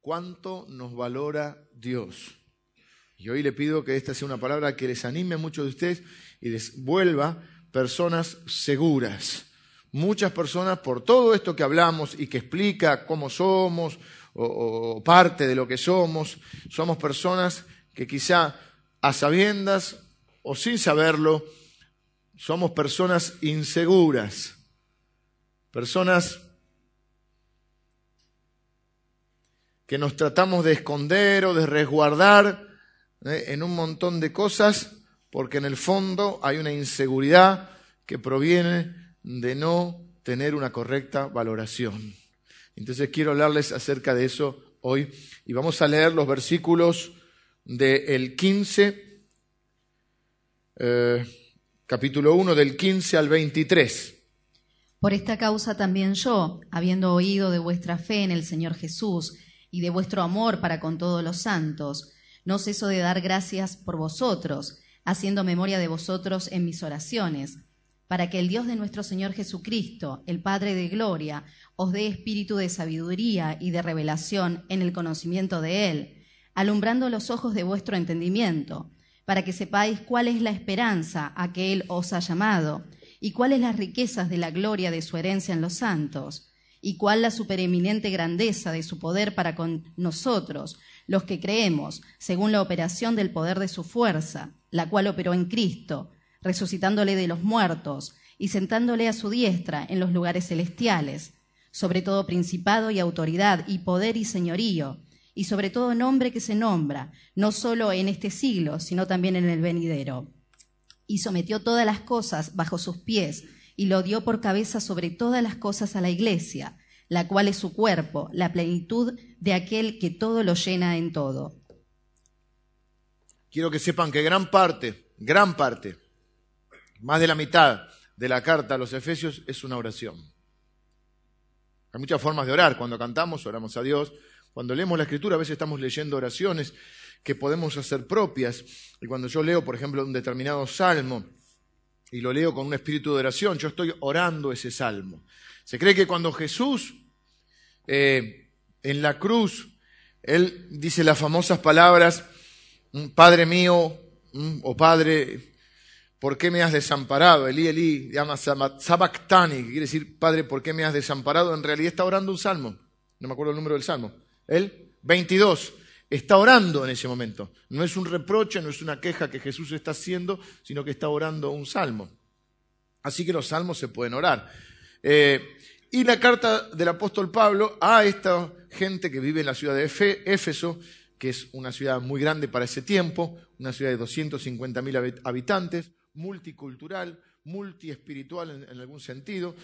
cuánto nos valora Dios. Y hoy le pido que esta sea una palabra que les anime a muchos de ustedes y les vuelva personas seguras. Muchas personas, por todo esto que hablamos y que explica cómo somos o, parte de lo que somos, somos personas que quizá a sabiendas o sin saberlo, somos personas inseguras, personas que nos tratamos de esconder o de resguardar ¿eh? en un montón de cosas, porque en el fondo hay una inseguridad que proviene de no tener una correcta valoración. Entonces quiero hablarles acerca de eso hoy y vamos a leer los versículos del 15, eh, capítulo 1, del 15 al 23. Por esta causa también yo, habiendo oído de vuestra fe en el Señor Jesús y de vuestro amor para con todos los santos, no ceso de dar gracias por vosotros, haciendo memoria de vosotros en mis oraciones, para que el Dios de nuestro Señor Jesucristo, el Padre de Gloria, os dé espíritu de sabiduría y de revelación en el conocimiento de Él, alumbrando los ojos de vuestro entendimiento, para que sepáis cuál es la esperanza a que Él os ha llamado, y cuáles las riquezas de la gloria de su herencia en los santos, y cuál la supereminente grandeza de su poder para con nosotros, los que creemos, según la operación del poder de su fuerza, la cual operó en Cristo, resucitándole de los muertos y sentándole a su diestra en los lugares celestiales, sobre todo principado y autoridad y poder y señorío, y sobre todo nombre que se nombra, no solo en este siglo, sino también en el venidero. Y sometió todas las cosas bajo sus pies, y lo dio por cabeza sobre todas las cosas a la iglesia, la cual es su cuerpo, la plenitud de aquel que todo lo llena en todo. Quiero que sepan que gran parte, gran parte, más de la mitad de la carta a los Efesios es una oración. Hay muchas formas de orar. Cuando cantamos, oramos a Dios. Cuando leemos la Escritura, a veces estamos leyendo oraciones que podemos hacer propias. Y cuando yo leo, por ejemplo, un determinado salmo y lo leo con un espíritu de oración, yo estoy orando ese salmo. Se cree que cuando Jesús eh, en la cruz, Él dice las famosas palabras, mm, Padre mío, mm, o Padre, ¿por qué me has desamparado? Elí, Elí, llama Sabactani, que quiere decir, Padre, ¿por qué me has desamparado? En realidad está orando un salmo, no me acuerdo el número del salmo. Él, 22, está orando en ese momento. No es un reproche, no es una queja que Jesús está haciendo, sino que está orando un salmo. Así que los salmos se pueden orar. Eh, y la carta del apóstol Pablo a esta gente que vive en la ciudad de Éfeso, que es una ciudad muy grande para ese tiempo, una ciudad de 250.000 habitantes, multicultural, multiespiritual en, en, algún sentido,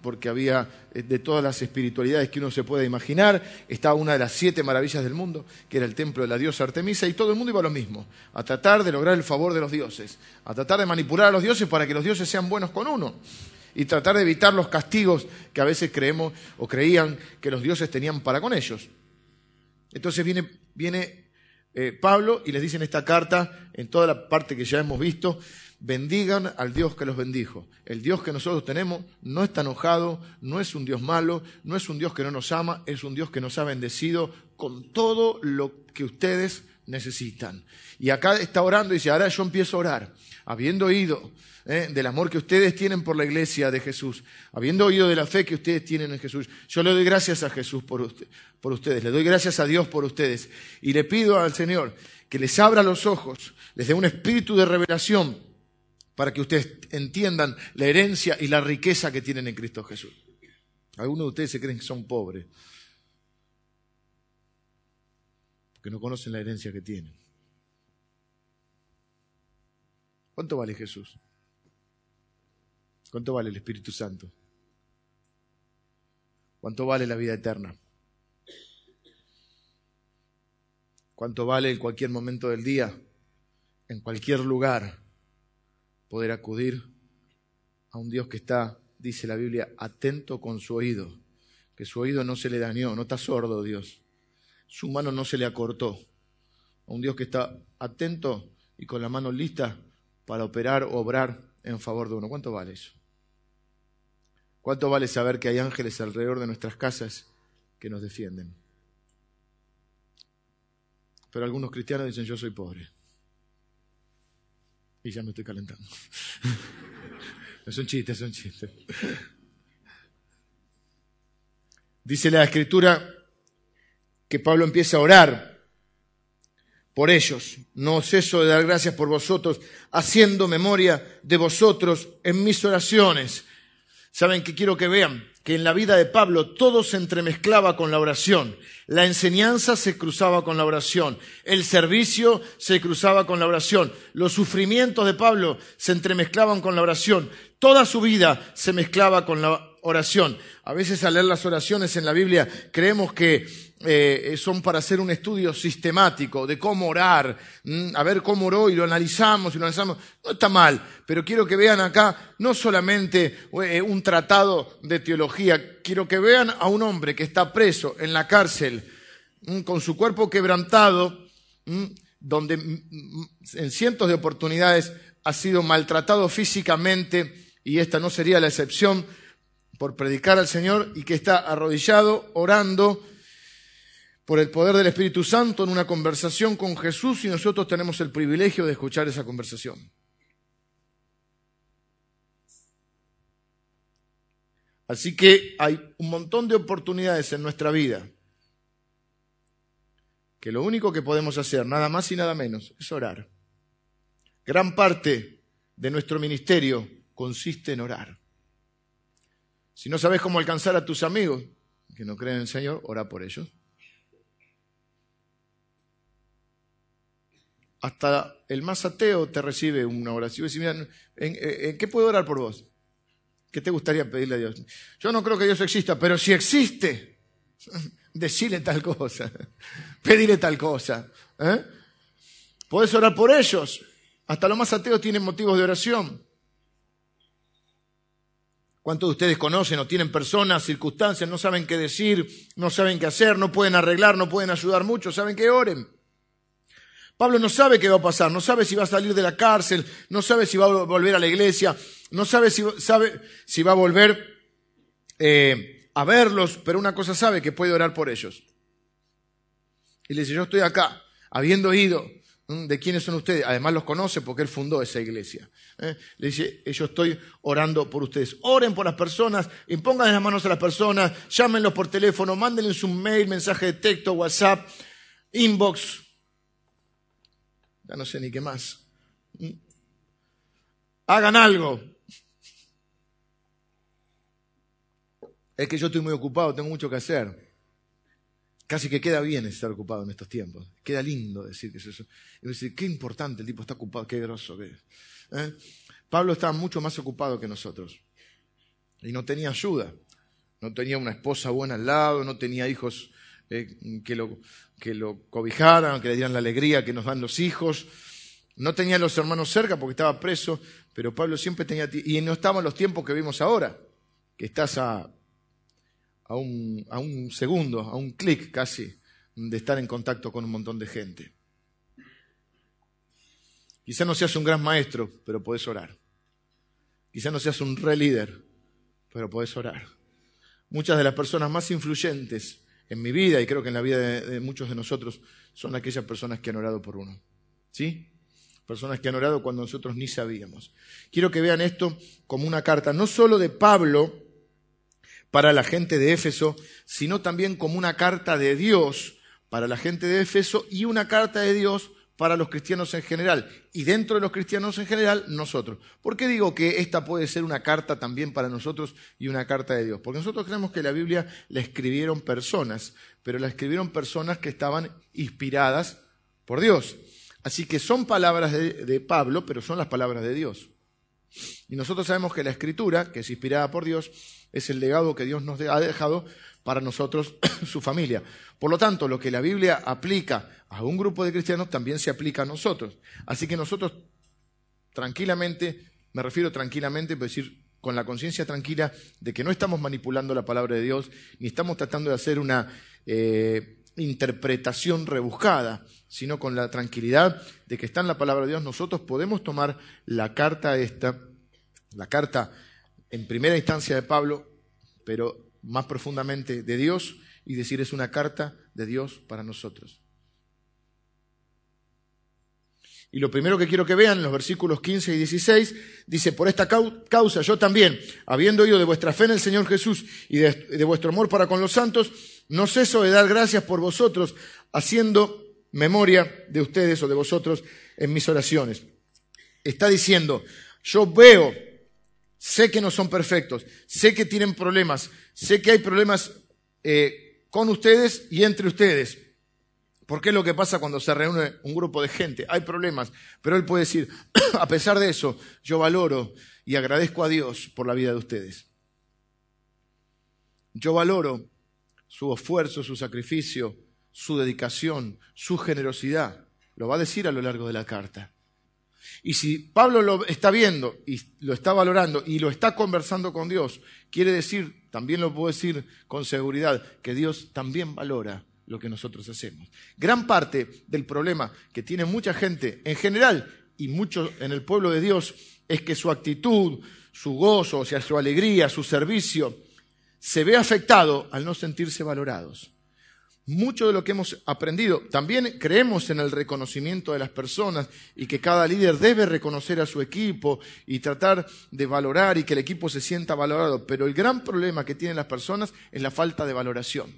porque había eh, de todas las espiritualidades que uno se pueda imaginar, estaba una de las siete maravillas del mundo, que era el templo de la diosa Artemisa, y todo el mundo iba a lo mismo, a tratar de lograr el favor de los dioses, a tratar de manipular a los dioses para que los dioses sean buenos con uno y tratar de evitar los castigos que a veces creemos o creían que los dioses tenían para con ellos. Entonces viene, viene eh, Pablo y les dice en esta carta, en toda la parte que ya hemos visto, bendigan al Dios que los bendijo. El Dios que nosotros tenemos no está enojado, no es un Dios malo, no es un Dios que no nos ama, es un Dios que nos ha bendecido con todo lo que ustedes necesitan. Y acá está orando y dice, ahora yo empiezo a orar, habiendo oído ¿eh? del amor que ustedes tienen por la iglesia de Jesús, habiendo oído de la fe que ustedes tienen en Jesús, yo le doy gracias a Jesús por, por ustedes, le doy gracias a Dios por ustedes y le pido al Señor que les abra los ojos, les dé un espíritu de revelación para que ustedes entiendan la herencia y la riqueza que tienen en Cristo Jesús. Algunos de ustedes se creen que son pobres, porque no conocen la herencia que tienen. ¿Cuánto vale Jesús? ¿Cuánto vale el Espíritu Santo? ¿Cuánto vale la vida eterna? ¿Cuánto vale en cualquier momento del día, en cualquier lugar, poder acudir a un Dios que está, dice la Biblia, atento con su oído, que su oído no se le dañó, no está sordo Dios, su mano no se le acortó, a un Dios que está atento y con la mano lista para operar o obrar en favor de uno. ¿Cuánto vale eso? ¿Cuánto vale saber que hay ángeles alrededor de nuestras casas que nos defienden? pero algunos cristianos dicen yo soy pobre. Y ya me estoy calentando. es un chiste, es un chiste. Dice la escritura que Pablo empieza a orar por ellos. No ceso de dar gracias por vosotros, haciendo memoria de vosotros en mis oraciones. ¿Saben qué quiero que vean? Que en la vida de Pablo todo se entremezclaba con la oración. La enseñanza se cruzaba con la oración. El servicio se cruzaba con la oración. Los sufrimientos de Pablo se entremezclaban con la oración. Toda su vida se mezclaba con la oración. A veces al leer las oraciones en la Biblia creemos que eh, son para hacer un estudio sistemático de cómo orar, a ver cómo oró y lo analizamos y lo analizamos. No está mal, pero quiero que vean acá no solamente eh, un tratado de teología, quiero que vean a un hombre que está preso en la cárcel con su cuerpo quebrantado, donde en cientos de oportunidades ha sido maltratado físicamente y esta no sería la excepción por predicar al Señor y que está arrodillado orando por el poder del Espíritu Santo en una conversación con Jesús y nosotros tenemos el privilegio de escuchar esa conversación. Así que hay un montón de oportunidades en nuestra vida que lo único que podemos hacer, nada más y nada menos, es orar. Gran parte de nuestro ministerio consiste en orar. Si no sabes cómo alcanzar a tus amigos que no creen en el Señor, ora por ellos. Hasta el más ateo te recibe una oración. Y ¿en, ¿en, qué puedo orar por vos? ¿Qué te gustaría pedirle a Dios? Yo no creo que Dios exista, pero si existe, decile tal cosa, pedirle tal cosa. ¿eh? Podés orar por ellos. Hasta los más ateos tienen motivos de oración. ¿Cuántos de ustedes conocen o tienen personas, circunstancias, no saben qué decir, no saben qué hacer, no pueden arreglar, no pueden ayudar mucho, saben que oren? Pablo no sabe qué va a pasar, no sabe si va a salir de la cárcel, no sabe si va a volver a la iglesia, no sabe si, sabe, si va a volver eh, a verlos, pero una cosa sabe, que puede orar por ellos. Y le dice, yo estoy acá, habiendo ido de quiénes son ustedes. Además los conoce porque él fundó esa iglesia. ¿eh? Le dice, yo estoy orando por ustedes. Oren por las personas, impongan las manos a las personas, llámenlos por teléfono, mándenles un mail, mensaje de texto, WhatsApp, inbox. Ya no sé ni qué más. ¿Mm? Hagan algo. Es que yo estoy muy ocupado, tengo mucho que hacer. Casi que queda bien estar ocupado en estos tiempos. Queda lindo decir que es eso. Decir, qué importante el tipo está ocupado, qué grosso que es. ¿eh? Pablo estaba mucho más ocupado que nosotros. Y no tenía ayuda. No tenía una esposa buena al lado, no tenía hijos eh, que, lo, que lo cobijaran, que le dieran la alegría que nos dan los hijos. No tenía los hermanos cerca porque estaba preso, pero Pablo siempre tenía... Y no estaban los tiempos que vimos ahora, que estás a a un, a un segundo, a un clic casi, de estar en contacto con un montón de gente. Quizá no seas un gran maestro, pero puedes orar. Quizá no seas un re líder, pero puedes orar. Muchas de las personas más influyentes en mi vida y creo que en la vida de, de, muchos de nosotros son aquellas personas que han orado por uno. ¿Sí? Personas que han orado cuando nosotros ni sabíamos. Quiero que vean esto como una carta, no solo de Pablo, para la gente de Éfeso, sino también como una carta de Dios para la gente de Éfeso y una carta de Dios para los cristianos en general. Y dentro de los cristianos en general, nosotros. ¿Por qué digo que esta puede ser una carta también para nosotros y una carta de Dios? Porque nosotros creemos que la Biblia la escribieron personas, pero la escribieron personas que estaban inspiradas por Dios. Así que son palabras de, Pablo, pero son las palabras de Dios. Y nosotros sabemos que la escritura, que es inspirada por Dios, es el legado que Dios nos ha dejado para nosotros, su familia. Por lo tanto, lo que la Biblia aplica a un grupo de cristianos también se aplica a nosotros. Así que nosotros tranquilamente, me refiero tranquilamente, pero decir con la conciencia tranquila de que no estamos manipulando la palabra de Dios, ni estamos tratando de hacer una eh, interpretación rebuscada, sino con la tranquilidad de que está en la palabra de Dios, nosotros podemos tomar la carta esta, la carta en primera instancia de Pablo, pero más profundamente de Dios, y decir es una carta de Dios para nosotros. Y lo primero que quiero que vean los versículos 15 y 16 dice, por esta causa yo también, habiendo oído de vuestra fe en el Señor Jesús y de, de vuestro amor para con los santos, no ceso de dar gracias por vosotros, haciendo memoria de ustedes o de vosotros en mis oraciones. Está diciendo, yo veo, sé que no son perfectos, sé que tienen problemas, sé que hay problemas eh, con ustedes y entre ustedes, porque es lo que pasa cuando se reúne un grupo de gente. Hay problemas, pero él puede decir, a pesar de eso, yo valoro y agradezco a Dios por la vida de ustedes. Yo valoro su esfuerzo, su sacrificio, su dedicación, su generosidad. Lo va a decir a lo largo de la carta. Y si Pablo lo está viendo y lo está valorando y lo está conversando con Dios, quiere decir, también lo puedo decir con seguridad, que Dios también valora lo que nosotros hacemos. Gran parte del problema que tiene mucha gente en general y mucho en el pueblo de Dios es que su actitud, su gozo, o sea, su alegría, su servicio, se ve afectado al no sentirse valorados. Mucho de lo que hemos aprendido, también creemos en el reconocimiento de las personas y que cada líder debe reconocer a su equipo y tratar de valorar y que el equipo se sienta valorado, pero el gran problema que tienen las personas es la falta de valoración.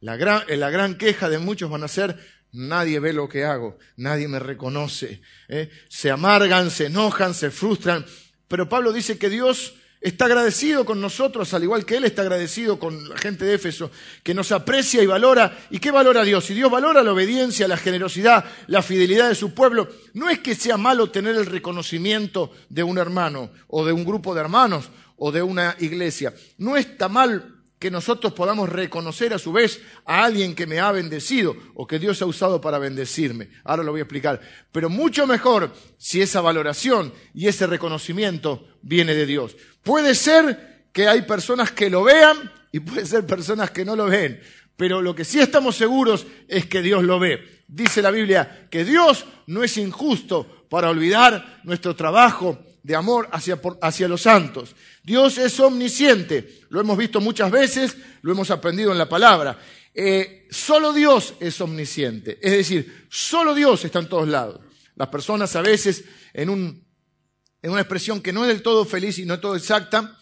La gran, la gran queja de muchos van a ser, nadie ve lo que hago, nadie me reconoce. ¿eh? Se amargan, se enojan, se frustran, pero Pablo dice que Dios está agradecido con nosotros, al igual que Él está agradecido con la gente de Éfeso, que nos aprecia y valora. ¿Y qué valora Dios? Si Dios valora la obediencia, la generosidad, la fidelidad de su pueblo, no es que sea malo tener el reconocimiento de un hermano o de un grupo de hermanos o de una iglesia. No está mal que nosotros podamos reconocer a su vez a alguien que me ha bendecido o que Dios ha usado para bendecirme. Ahora lo voy a explicar. Pero mucho mejor si esa valoración y ese reconocimiento viene de Dios. Puede ser que hay personas que lo vean y puede ser personas que no lo ven. Pero lo que sí estamos seguros es que Dios lo ve. Dice la Biblia que Dios no es injusto para olvidar nuestro trabajo de amor hacia, los santos. Dios es omnisciente, lo hemos visto muchas veces, lo hemos aprendido en la palabra. Eh, solo Dios es omnisciente, es decir, solo Dios está en todos lados. Las personas a veces en, un, en una expresión que no es del todo feliz y no es todo exacta,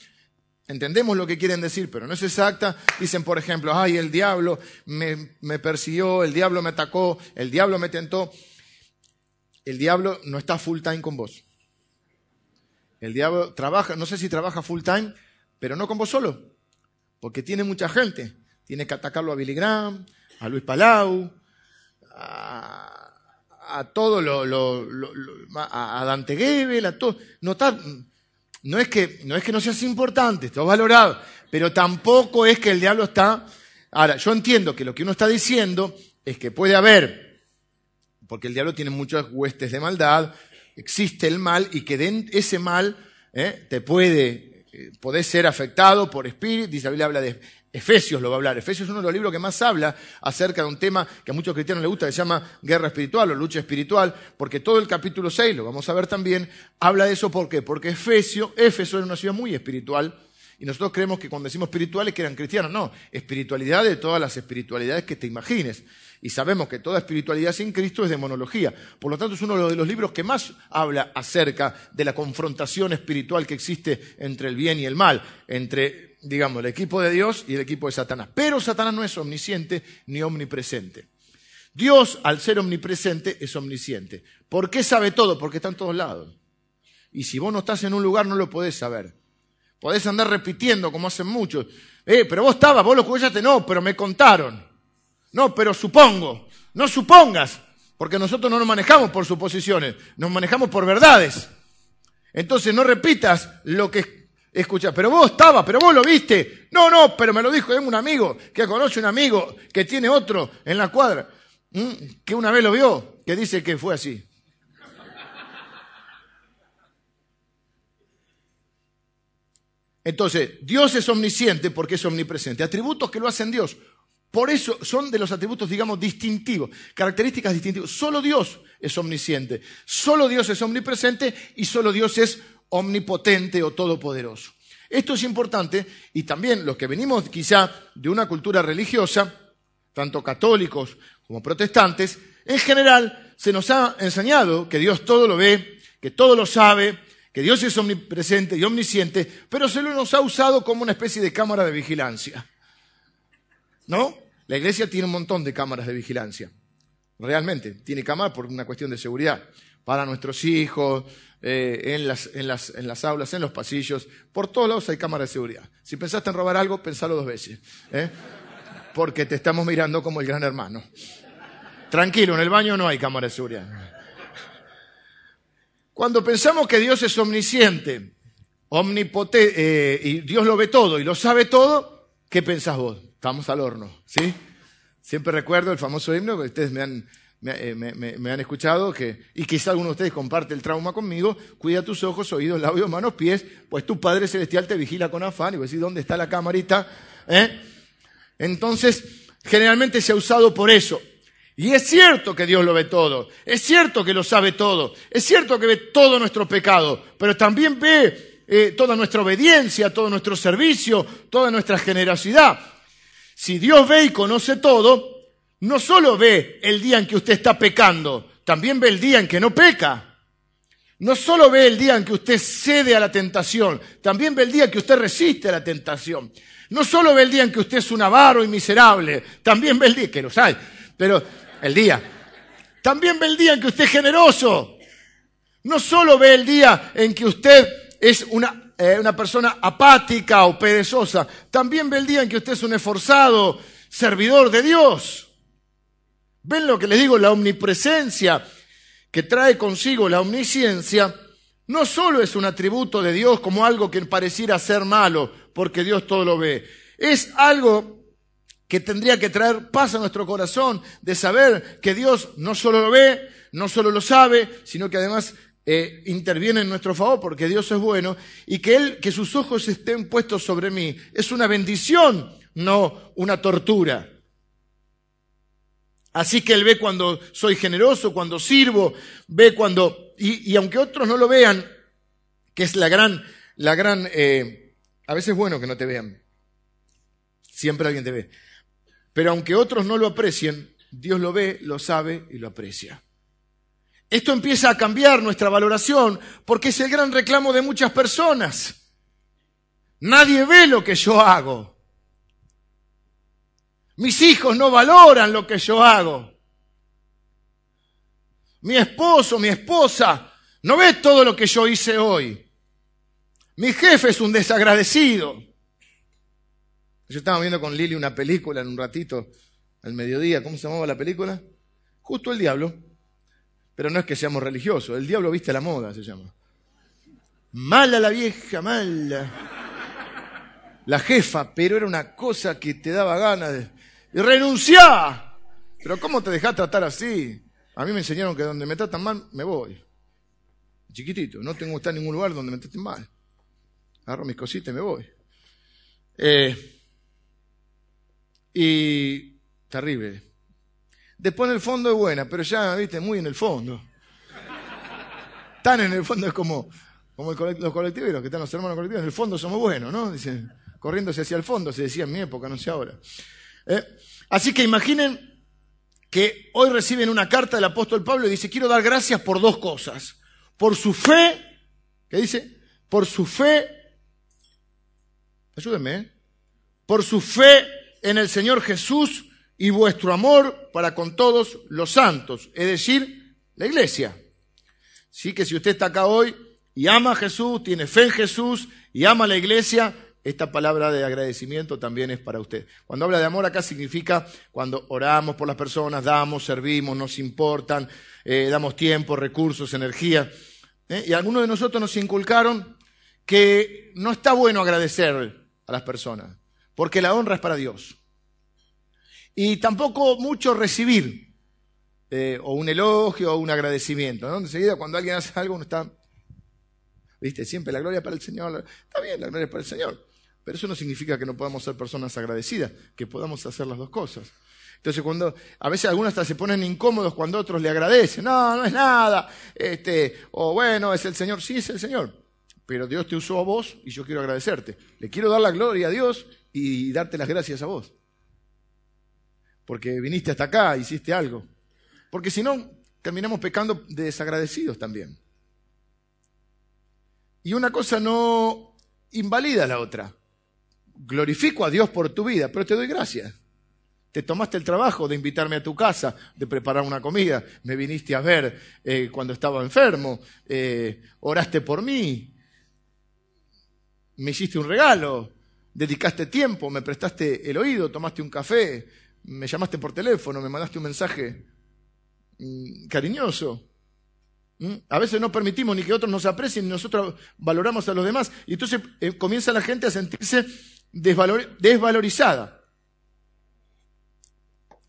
entendemos lo que quieren decir, pero no es exacta, dicen por ejemplo, ay, el diablo me, me persiguió, el diablo me atacó, el diablo me tentó. El diablo no está full time con vos. El diablo trabaja, no sé si trabaja full time, pero no con vos solo, porque tiene mucha gente. Tiene que atacarlo a Billy Graham, a Luis Palau, todo lo, a Dante Gebel, a todo. No, no, es que, no es que no seas importante, estás valorado, pero tampoco es que el diablo está. Ahora, yo entiendo que lo que uno está diciendo es que puede haber, porque el diablo tiene muchas huestes de maldad, existe el mal y que ese mal eh, te puede, eh, ser afectado por espíritu. Dice la Biblia habla de Efesios, lo va a hablar. Efesios es uno de los libros que más habla acerca de un tema que a muchos cristianos les gusta, que se llama guerra espiritual o lucha espiritual, porque todo el capítulo 6, lo vamos a ver también, habla de eso. ¿Por qué? Porque Efesio, Éfeso era una ciudad muy espiritual. Y nosotros creemos que cuando decimos espirituales que eran cristianos, no, espiritualidad de todas las espiritualidades que te imagines. Y sabemos que toda espiritualidad sin Cristo es demonología. Por lo tanto, es uno de los libros que más habla acerca de la confrontación espiritual que existe entre el bien y el mal, entre, digamos, el equipo de Dios y el equipo de Satanás. Pero Satanás no es omnisciente ni omnipresente. Dios, al ser omnipresente, es omnisciente. ¿Por qué sabe todo? Porque está en todos lados. Y si vos no estás en un lugar, no lo podés saber. Podés andar repitiendo, como hacen muchos. Eh, pero vos estabas, vos lo escuchaste, no, pero me contaron. No, pero supongo. No supongas, porque nosotros no nos manejamos por suposiciones, nos manejamos por verdades. Entonces no repitas lo que escuchas. Pero vos estabas, pero vos lo viste. No, no, pero me lo dijo un amigo que conoce un amigo que tiene otro en la cuadra, que una vez lo vio, que dice que fue así. Entonces, Dios es omnisciente porque es omnipresente. Atributos que lo hacen Dios. Por eso son de los atributos, digamos, distintivos, características distintivas. Solo Dios es omnisciente, solo Dios es omnipresente y solo Dios es omnipotente o todopoderoso. Esto es importante y también los que venimos quizá de una cultura religiosa, tanto católicos como protestantes, en general se nos ha enseñado que Dios todo lo ve, que todo lo sabe, que Dios es omnipresente y omnisciente, pero se nos ha usado como una especie de cámara de vigilancia. ¿No? La iglesia tiene un montón de cámaras de vigilancia. Realmente, tiene cámaras por una cuestión de seguridad. Para nuestros hijos, eh, en, las, en, las, en, las, aulas, en los pasillos, por todos lados hay cámaras de seguridad. Si pensaste en robar algo, pensalo dos veces. ¿eh? Porque te estamos mirando como el gran hermano. Tranquilo, en el baño no hay cámara de seguridad. Cuando pensamos que Dios es omnisciente, omnipotente, eh, y Dios lo ve todo y lo sabe todo, ¿qué pensás vos? Estamos al horno, ¿sí? Siempre recuerdo el famoso himno que ustedes me han, me, me, han escuchado, que, y quizá alguno de ustedes comparte el trauma conmigo, cuida tus ojos, oídos, labios, manos, pies, pues tu Padre Celestial te vigila con afán, y vos decís, ¿dónde está la camarita? ¿Eh? Entonces, generalmente se ha usado por eso. Y es cierto que Dios lo ve todo, es cierto que lo sabe todo, es cierto que ve todo nuestro pecado, pero también ve eh, toda nuestra obediencia, todo nuestro servicio, toda nuestra generosidad. Si Dios ve y conoce todo, no solo ve el día en que usted está pecando, también ve el día en que no peca. No solo ve el día en que usted cede a la tentación, también ve el día en que usted resiste a la tentación. No solo ve el día en que usted es un avaro y miserable, también ve el día, que lo sabe, pero el día. También ve el día en que usted es generoso. No solo ve el día en que usted es una, eh, una persona apática o perezosa, también ve el día en que usted es un esforzado servidor de Dios. ¿Ven lo que les digo? La omnipresencia que trae consigo la omnisciencia no solo es un atributo de Dios como algo que pareciera ser malo, porque Dios todo lo ve. Es algo que tendría que traer paz a nuestro corazón de saber que Dios no solo lo ve, no solo lo sabe, sino que además eh, interviene en nuestro favor porque Dios es bueno y que Él, que sus ojos estén puestos sobre mí, es una bendición, no una tortura. Así que Él ve cuando soy generoso, cuando sirvo, ve cuando, y, aunque otros no lo vean, que es la gran, la gran, eh, a veces es bueno que no te vean, siempre alguien te ve, pero aunque otros no lo aprecien, Dios lo ve, lo sabe y lo aprecia. Esto empieza a cambiar nuestra valoración porque es el gran reclamo de muchas personas. Nadie ve lo que yo hago. Mis hijos no valoran lo que yo hago. Mi esposo, mi esposa, no ve todo lo que yo hice hoy. Mi jefe es un desagradecido. Yo estaba viendo con Lili una película en un ratito, al mediodía. ¿Cómo se llamaba la película? Justo el diablo. Pero no es que seamos religiosos. El diablo viste la moda, se llama. Mala la vieja, mala. La jefa, pero era una cosa que te daba ganas de... Y renunciar. Pero ¿cómo te dejás tratar así? A mí me enseñaron que donde me tratan mal, me voy. Chiquitito, no tengo que estar en ningún lugar donde me traten mal. Agarro mis cositas y me voy. Eh, y terrible. Después en el fondo es buena, pero ya, viste, muy en el fondo. Tan en el fondo es como, como los colectiveros, que están los hermanos colectivos, en el fondo somos buenos, ¿no? Dicen, corriéndose hacia el fondo, se decía en mi época, no sé ahora. ¿Eh? Así que imaginen que hoy reciben una carta del apóstol Pablo y dice, quiero dar gracias por dos cosas. Por su fe, ¿qué dice? Por su fe, ayúdenme, ¿eh? Por su fe en el Señor Jesús y vuestro amor para con todos los santos, es decir, la iglesia. Sí que si usted está acá hoy y ama a Jesús, tiene fe en Jesús y ama a la iglesia, esta palabra de agradecimiento también es para usted. Cuando habla de amor acá significa cuando oramos por las personas, damos, servimos, nos importan, eh, damos tiempo, recursos, energía. ¿eh? Y algunos de nosotros nos inculcaron que no está bueno agradecer a las personas porque la honra es para Dios. Y tampoco mucho recibir, eh, o un elogio o un agradecimiento. ¿no? Enseguida cuando alguien hace algo uno está, viste, siempre la gloria para el Señor. Está bien, la gloria es para el Señor. Pero eso no significa que no podamos ser personas agradecidas, que podamos hacer las dos cosas. Entonces, cuando a veces algunos hasta se ponen incómodos cuando otros le agradecen, no, no es nada, este, o bueno, es el Señor, sí es el Señor, pero Dios te usó a vos y yo quiero agradecerte. Le quiero dar la gloria a Dios y darte las gracias a vos. Porque viniste hasta acá, hiciste algo. Porque si no, terminamos pecando de desagradecidos también. Y una cosa no invalida la otra. Glorifico a Dios por tu vida, pero te doy gracias. Te tomaste el trabajo de invitarme a tu casa, de preparar una comida, me viniste a ver eh, cuando estaba enfermo, eh, oraste por mí, me hiciste un regalo, dedicaste tiempo, me prestaste el oído, tomaste un café, me llamaste por teléfono, me mandaste un mensaje mm, cariñoso. ¿Mm? A veces no permitimos ni que otros nos aprecien, nosotros valoramos a los demás. Y entonces eh, comienza la gente a sentirse desvalorizada.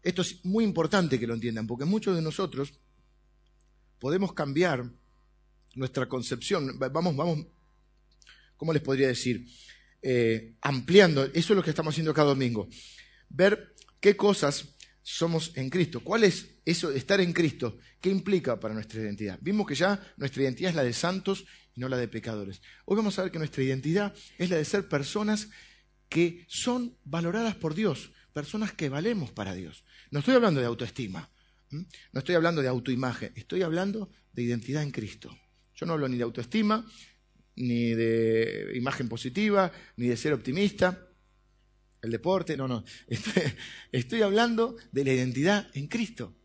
Esto es muy importante que lo entiendan, porque muchos de nosotros podemos cambiar nuestra concepción. Vamos, vamos, ¿cómo les podría decir? Eh, ampliando, eso es lo que estamos haciendo cada domingo. Ver qué cosas somos en Cristo. ¿Cuál es eso de estar en Cristo? ¿Qué implica para nuestra identidad? Vimos que ya nuestra identidad es la de santos y no la de pecadores. Hoy vamos a ver que nuestra identidad es la de ser personas que son valoradas por Dios, personas que valemos para Dios. No estoy hablando de autoestima, no estoy hablando de autoimagen, estoy hablando de identidad en Cristo. Yo no hablo ni de autoestima, ni de imagen positiva, ni de ser optimista. El deporte, no, no. Estoy, hablando de la identidad en Cristo.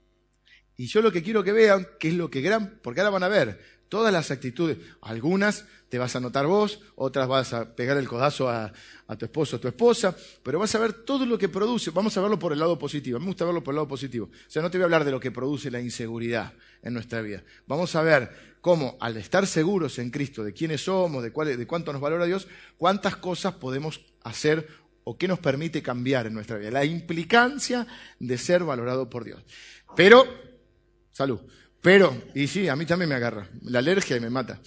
Y yo lo que quiero que vean, que es lo que gran, porque ahora van a ver todas las actitudes, algunas te vas a notar vos, otras vas a pegar el codazo a, tu esposo o tu esposa, pero vas a ver todo lo que produce, vamos a verlo por el lado positivo, a me gusta verlo por el lado positivo. O sea, no te voy a hablar de lo que produce la inseguridad en nuestra vida. Vamos a ver cómo al estar seguros en Cristo de quiénes somos, de, cuál, de cuánto nos valora Dios, cuántas cosas podemos hacer o qué nos permite cambiar en nuestra vida. La implicancia de ser valorado por Dios. Pero, salud, pero, y sí, a mí también me agarra la alergia y me mata.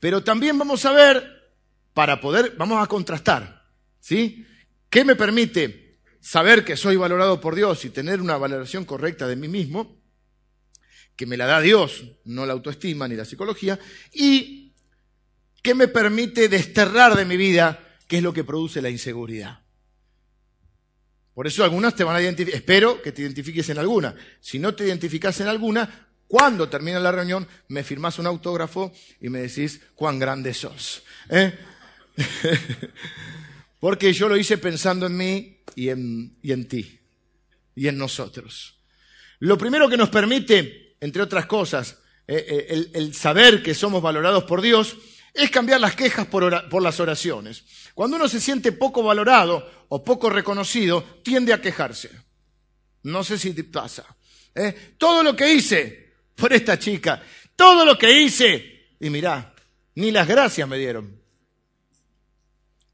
Pero también vamos a ver, para poder, vamos a contrastar, ¿sí? ¿Qué me permite saber que soy valorado por Dios y tener una valoración correcta de mí mismo? Que me la da Dios, no la autoestima ni la psicología. Y ¿qué me permite desterrar de mi vida qué es lo que produce la inseguridad? Por eso algunas te van a identificar, espero que te identifiques en alguna. Si no te identificas en alguna, cuando termina la reunión, me firmas un autógrafo y me decís cuán grande sos. ¿eh? Porque yo lo hice pensando en mí y en, y en ti y en nosotros. Lo primero que nos permite, entre otras cosas, eh, eh, el, saber que somos valorados por Dios, es cambiar las quejas por, las oraciones. Cuando uno se siente poco valorado o poco reconocido, tiende a quejarse. No sé si te pasa. ¿eh? Todo lo que hice por esta chica, todo lo que hice, y mirá, ni las gracias me dieron.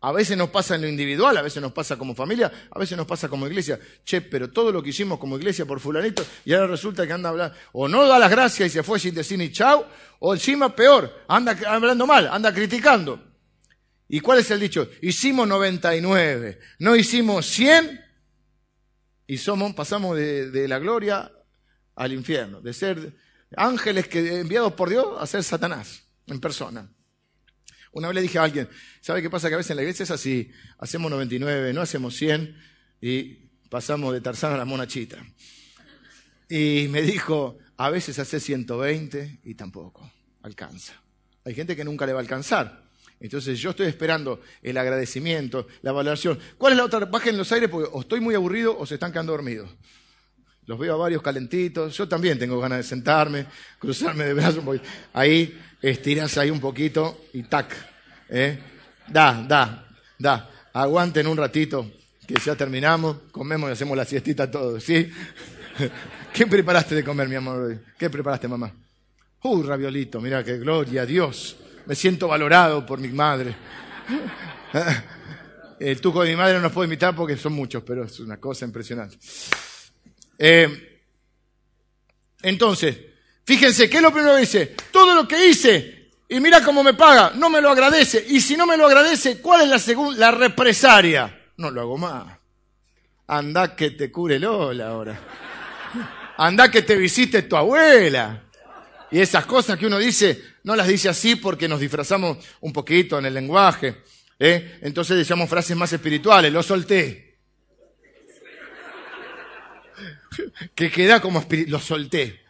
A veces nos pasa en lo individual, a veces nos pasa como familia, a veces nos pasa como iglesia. Che, pero todo lo que hicimos como iglesia por fulanito y ahora resulta que anda hablando, o no da las gracias y se fue sin decir ni chau, o encima peor, anda hablando mal, anda criticando. ¿Y cuál es el dicho? Hicimos 99, no hicimos 100 y somos, pasamos de, de la gloria al infierno, de ser ángeles que, enviados por Dios a ser Satanás en persona. Una vez le dije a alguien, ¿sabe qué pasa? Que a veces en la iglesia es así, hacemos 99, no hacemos 100 y pasamos de Tarzán a la monachita. Y me dijo, a veces hace 120 y tampoco alcanza. Hay gente que nunca le va a alcanzar. Entonces yo estoy esperando el agradecimiento, la valoración. ¿Cuál es la otra? Bajen los aires porque o estoy muy aburrido o se están quedando dormidos. Los veo a varios calentitos. Yo también tengo ganas de sentarme, cruzarme de brazos. Ahí estiras ahí un poquito y tac. ¿eh? Da, da, da. Aguanten un ratito, que ya terminamos, comemos y hacemos la siestita todos, ¿sí? ¿Qué preparaste de comer, mi amor? ¿Qué preparaste, mamá? Uh, raviolito, mira qué gloria a Dios. Me siento valorado por mi madre. El tuco de mi madre no nos puedo imitar porque son muchos, pero es una cosa impresionante. Eh, entonces, fíjense, ¿qué es lo primero que dice? Todo lo que hice, y mira cómo me paga, no me lo agradece. Y si no me lo agradece, ¿cuál es la, segunda, la represaria? No lo hago más. Anda que te cure Lola ahora. Anda que te visite tu abuela. Y esas cosas que uno dice, no las dice así porque nos disfrazamos un poquito en el lenguaje. ¿eh? Entonces decíamos frases más espirituales. Lo solté. que queda como lo solté.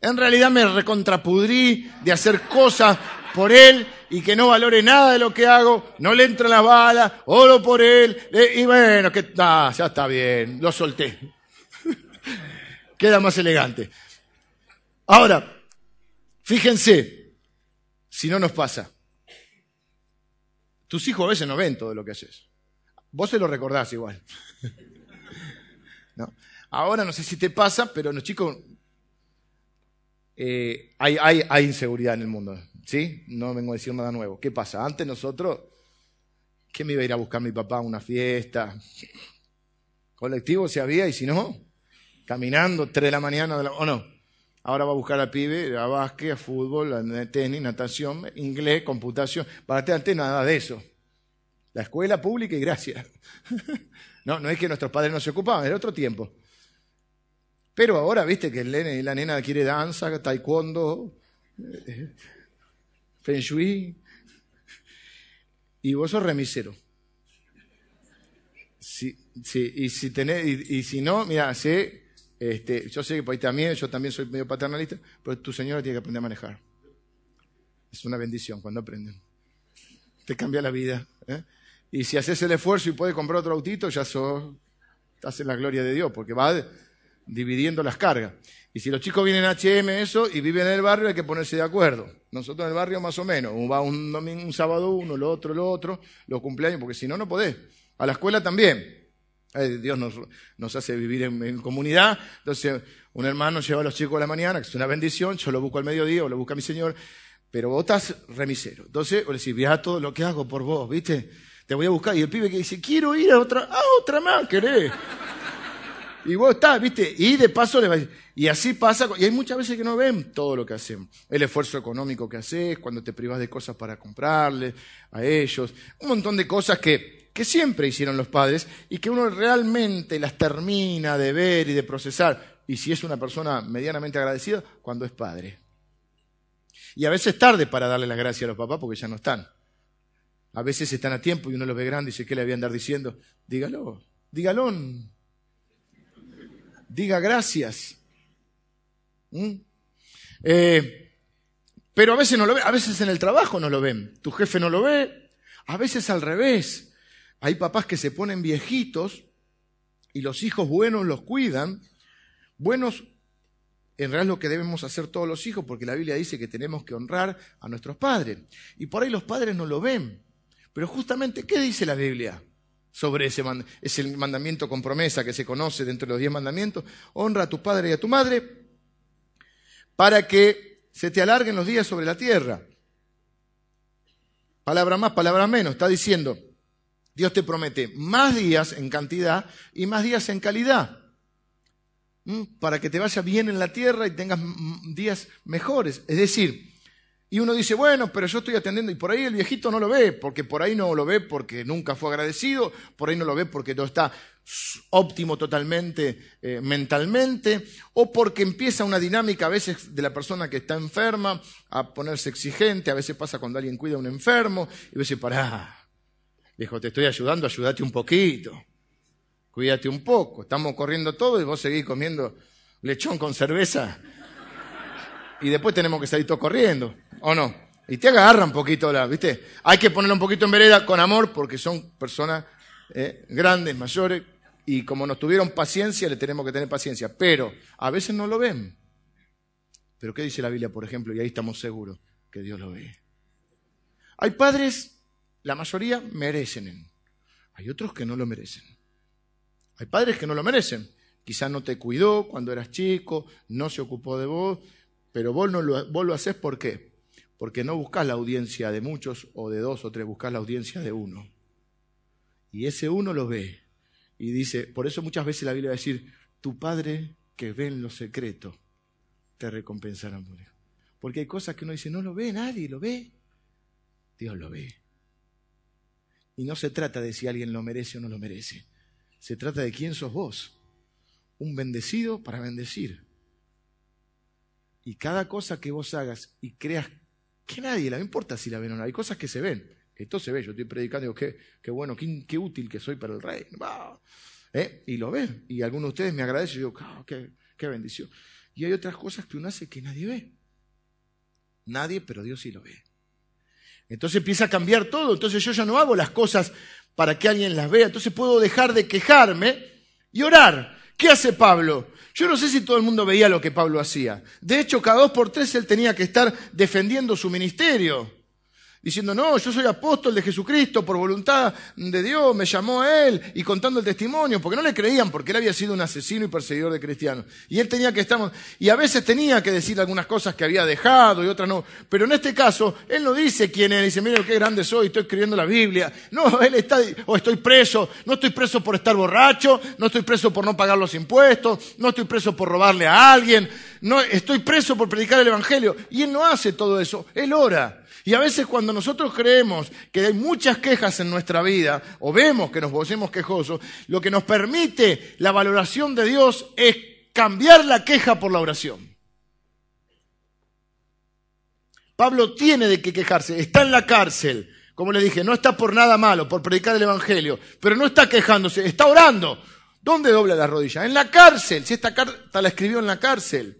En realidad me recontrapudrí de hacer cosas por él y que no valore nada de lo que hago, no le entran las balas, oro por él, y bueno, que ya está bien, lo solté. Queda más elegante. Ahora, fíjense, si no nos pasa, tus hijos a veces no ven todo lo que haces. Vos se lo recordás igual. Ahora no sé si te pasa, pero los chicos eh, hay, inseguridad en el mundo. ¿Sí? No vengo a decir nada nuevo. ¿Qué pasa? Antes nosotros, ¿qué me iba a ir a buscar mi papá a una fiesta? Colectivo si había y si no, caminando, tres de la mañana, o no. Ahora va a buscar a pibe, a básquet, a fútbol, a tenis, natación, inglés, computación. Para antes nada de eso. La escuela pública y gracias. no, no es que nuestros padres no se ocupaban, era otro tiempo. Pero ahora, viste que la nena quiere danza, taekwondo, eh, feng shui, y vos sos remisero. Sí, sí, y si tenés, y, si no, mira, sé, este, yo sé que ahí también, yo también soy medio paternalista, pero tu señora tiene que aprender a manejar. Es una bendición cuando aprenden. Te cambia la vida. ¿eh? Y si haces el esfuerzo y puedes comprar otro autito, ya sos, estás en la gloria de Dios, porque va dividiendo las cargas. Y si los chicos vienen a HM, eso, y viven en el barrio, hay que ponerse de acuerdo. Nosotros en el barrio más o menos. Va un domingo, un sábado uno, lo otro, lo otro, los cumpleaños, porque si no, no podés. A la escuela también. Dios nos, hace vivir en, comunidad. Entonces, un hermano lleva a los chicos a la mañana, que es una bendición, yo lo busco al mediodía o lo busca mi señor, pero vos estás remisero. Entonces, vos decís, a todo lo que hago por vos, ¿viste? Te voy a buscar. Y el pibe que dice, quiero ir a otra, a otra más, querés. Y vos estás, ¿viste? Y de paso le va Y así pasa, y hay muchas veces que no ven todo lo que hacemos. El esfuerzo económico que haces, cuando te privas de cosas para comprarle a ellos, un montón de cosas que, que siempre hicieron los padres y que uno realmente las termina de ver y de procesar. Y si es una persona medianamente agradecida, cuando es padre. Y a veces tarde para darle las gracias a los papás porque ya no están. A veces están a tiempo y uno lo ve grande y dice, ¿qué le voy a andar diciendo? Dígalo, dígalo diga gracias. ¿Mm? Eh, pero a veces no lo ve, a veces en el trabajo no lo ven, tu jefe no lo ve, a veces al revés. Hay papás que se ponen viejitos y los hijos buenos los cuidan. Buenos en realidad es lo que debemos hacer todos los hijos, porque la Biblia dice que tenemos que honrar a nuestros padres. Y por ahí los padres no lo ven. Pero justamente, ¿qué dice la Biblia? Sobre ese, ese mandamiento con promesa que se conoce dentro de los diez mandamientos. Honra a tu padre y a tu madre para que se te alarguen los días sobre la tierra. Palabra más, palabra menos. Está diciendo, Dios te promete más días en cantidad y más días en calidad. Para que te vaya bien en la tierra y tengas días mejores. Es decir, y uno dice, bueno, pero yo estoy atendiendo, y por ahí el viejito no lo ve, porque por ahí no lo ve porque nunca fue agradecido, por ahí no lo ve porque no está óptimo totalmente eh, mentalmente, o porque empieza una dinámica a veces de la persona que está enferma a ponerse exigente, a veces pasa cuando alguien cuida a un enfermo, y vos decís, pará, viejo, te estoy ayudando, ayúdate un poquito, cuídate un poco, estamos corriendo todo y vos seguís comiendo lechón con cerveza y después tenemos que salir todos corriendo, ¿o no? Y te agarra un poquito la, ¿viste? Hay que ponerlo un poquito en vereda con amor porque son personas eh, grandes, mayores, y como nos tuvieron paciencia, le tenemos que tener paciencia. Pero a veces no lo ven. Pero ¿qué dice la Biblia, por ejemplo? Y ahí estamos seguros que Dios lo ve. Hay padres, la mayoría merecen. Hay otros que no lo merecen. Hay padres que no lo merecen. Quizás no te cuidó cuando eras chico, no se ocupó de vos, pero vos, no lo, vos lo haces ¿por qué? Porque no buscas la audiencia de muchos o de dos o tres, buscas la audiencia de uno. Y ese uno lo ve. Y dice, por eso muchas veces la Biblia va a decir, tu Padre que ve en lo secreto, te recompensará por Porque hay cosas que uno dice, no lo ve nadie, lo ve. Dios lo ve. Y no se trata de si alguien lo merece o no lo merece. Se trata de quién sos vos. Un bendecido para bendecir. Y cada cosa que vos hagas y creas que nadie, la importa si la ven o no, hay cosas que se ven. Esto se ve, yo estoy predicando y digo, qué, qué bueno, qué, qué, útil que soy para el rey. ¿Eh? Y lo ve. Y algunos de ustedes me agradecen y digo, oh, qué, qué bendición. Y hay otras cosas que uno hace que nadie ve. Nadie, pero Dios sí lo ve. Entonces empieza a cambiar todo. Entonces yo ya no hago las cosas para que alguien las vea. Entonces puedo dejar de quejarme y orar. ¿Qué hace Pablo? Yo no sé si todo el mundo veía lo que Pablo hacía. De hecho, cada dos por tres él tenía que estar defendiendo su ministerio diciendo, no, yo soy apóstol de Jesucristo por voluntad de Dios, me llamó a él y contando el testimonio, porque no le creían, porque él había sido un asesino y perseguidor de cristianos. Y él tenía que estar, y a veces tenía que decir algunas cosas que había dejado y otras no. Pero en este caso, él no dice quién es, dice, mire qué grande soy, estoy escribiendo la Biblia. No, él está, o estoy preso, no estoy preso por estar borracho, no estoy preso por no pagar los impuestos, no estoy preso por robarle a alguien, no, estoy preso por predicar el Evangelio. Y él no hace todo eso, él ora. Y a veces cuando nosotros creemos que hay muchas quejas en nuestra vida, o vemos que nos volvemos quejosos, lo que nos permite la valoración de Dios es cambiar la queja por la oración. Pablo tiene de qué quejarse, está en la cárcel, como le dije, no está por nada malo, por predicar el Evangelio, pero no está quejándose, está orando. ¿Dónde dobla la rodilla? En la cárcel, si esta carta la escribió en la cárcel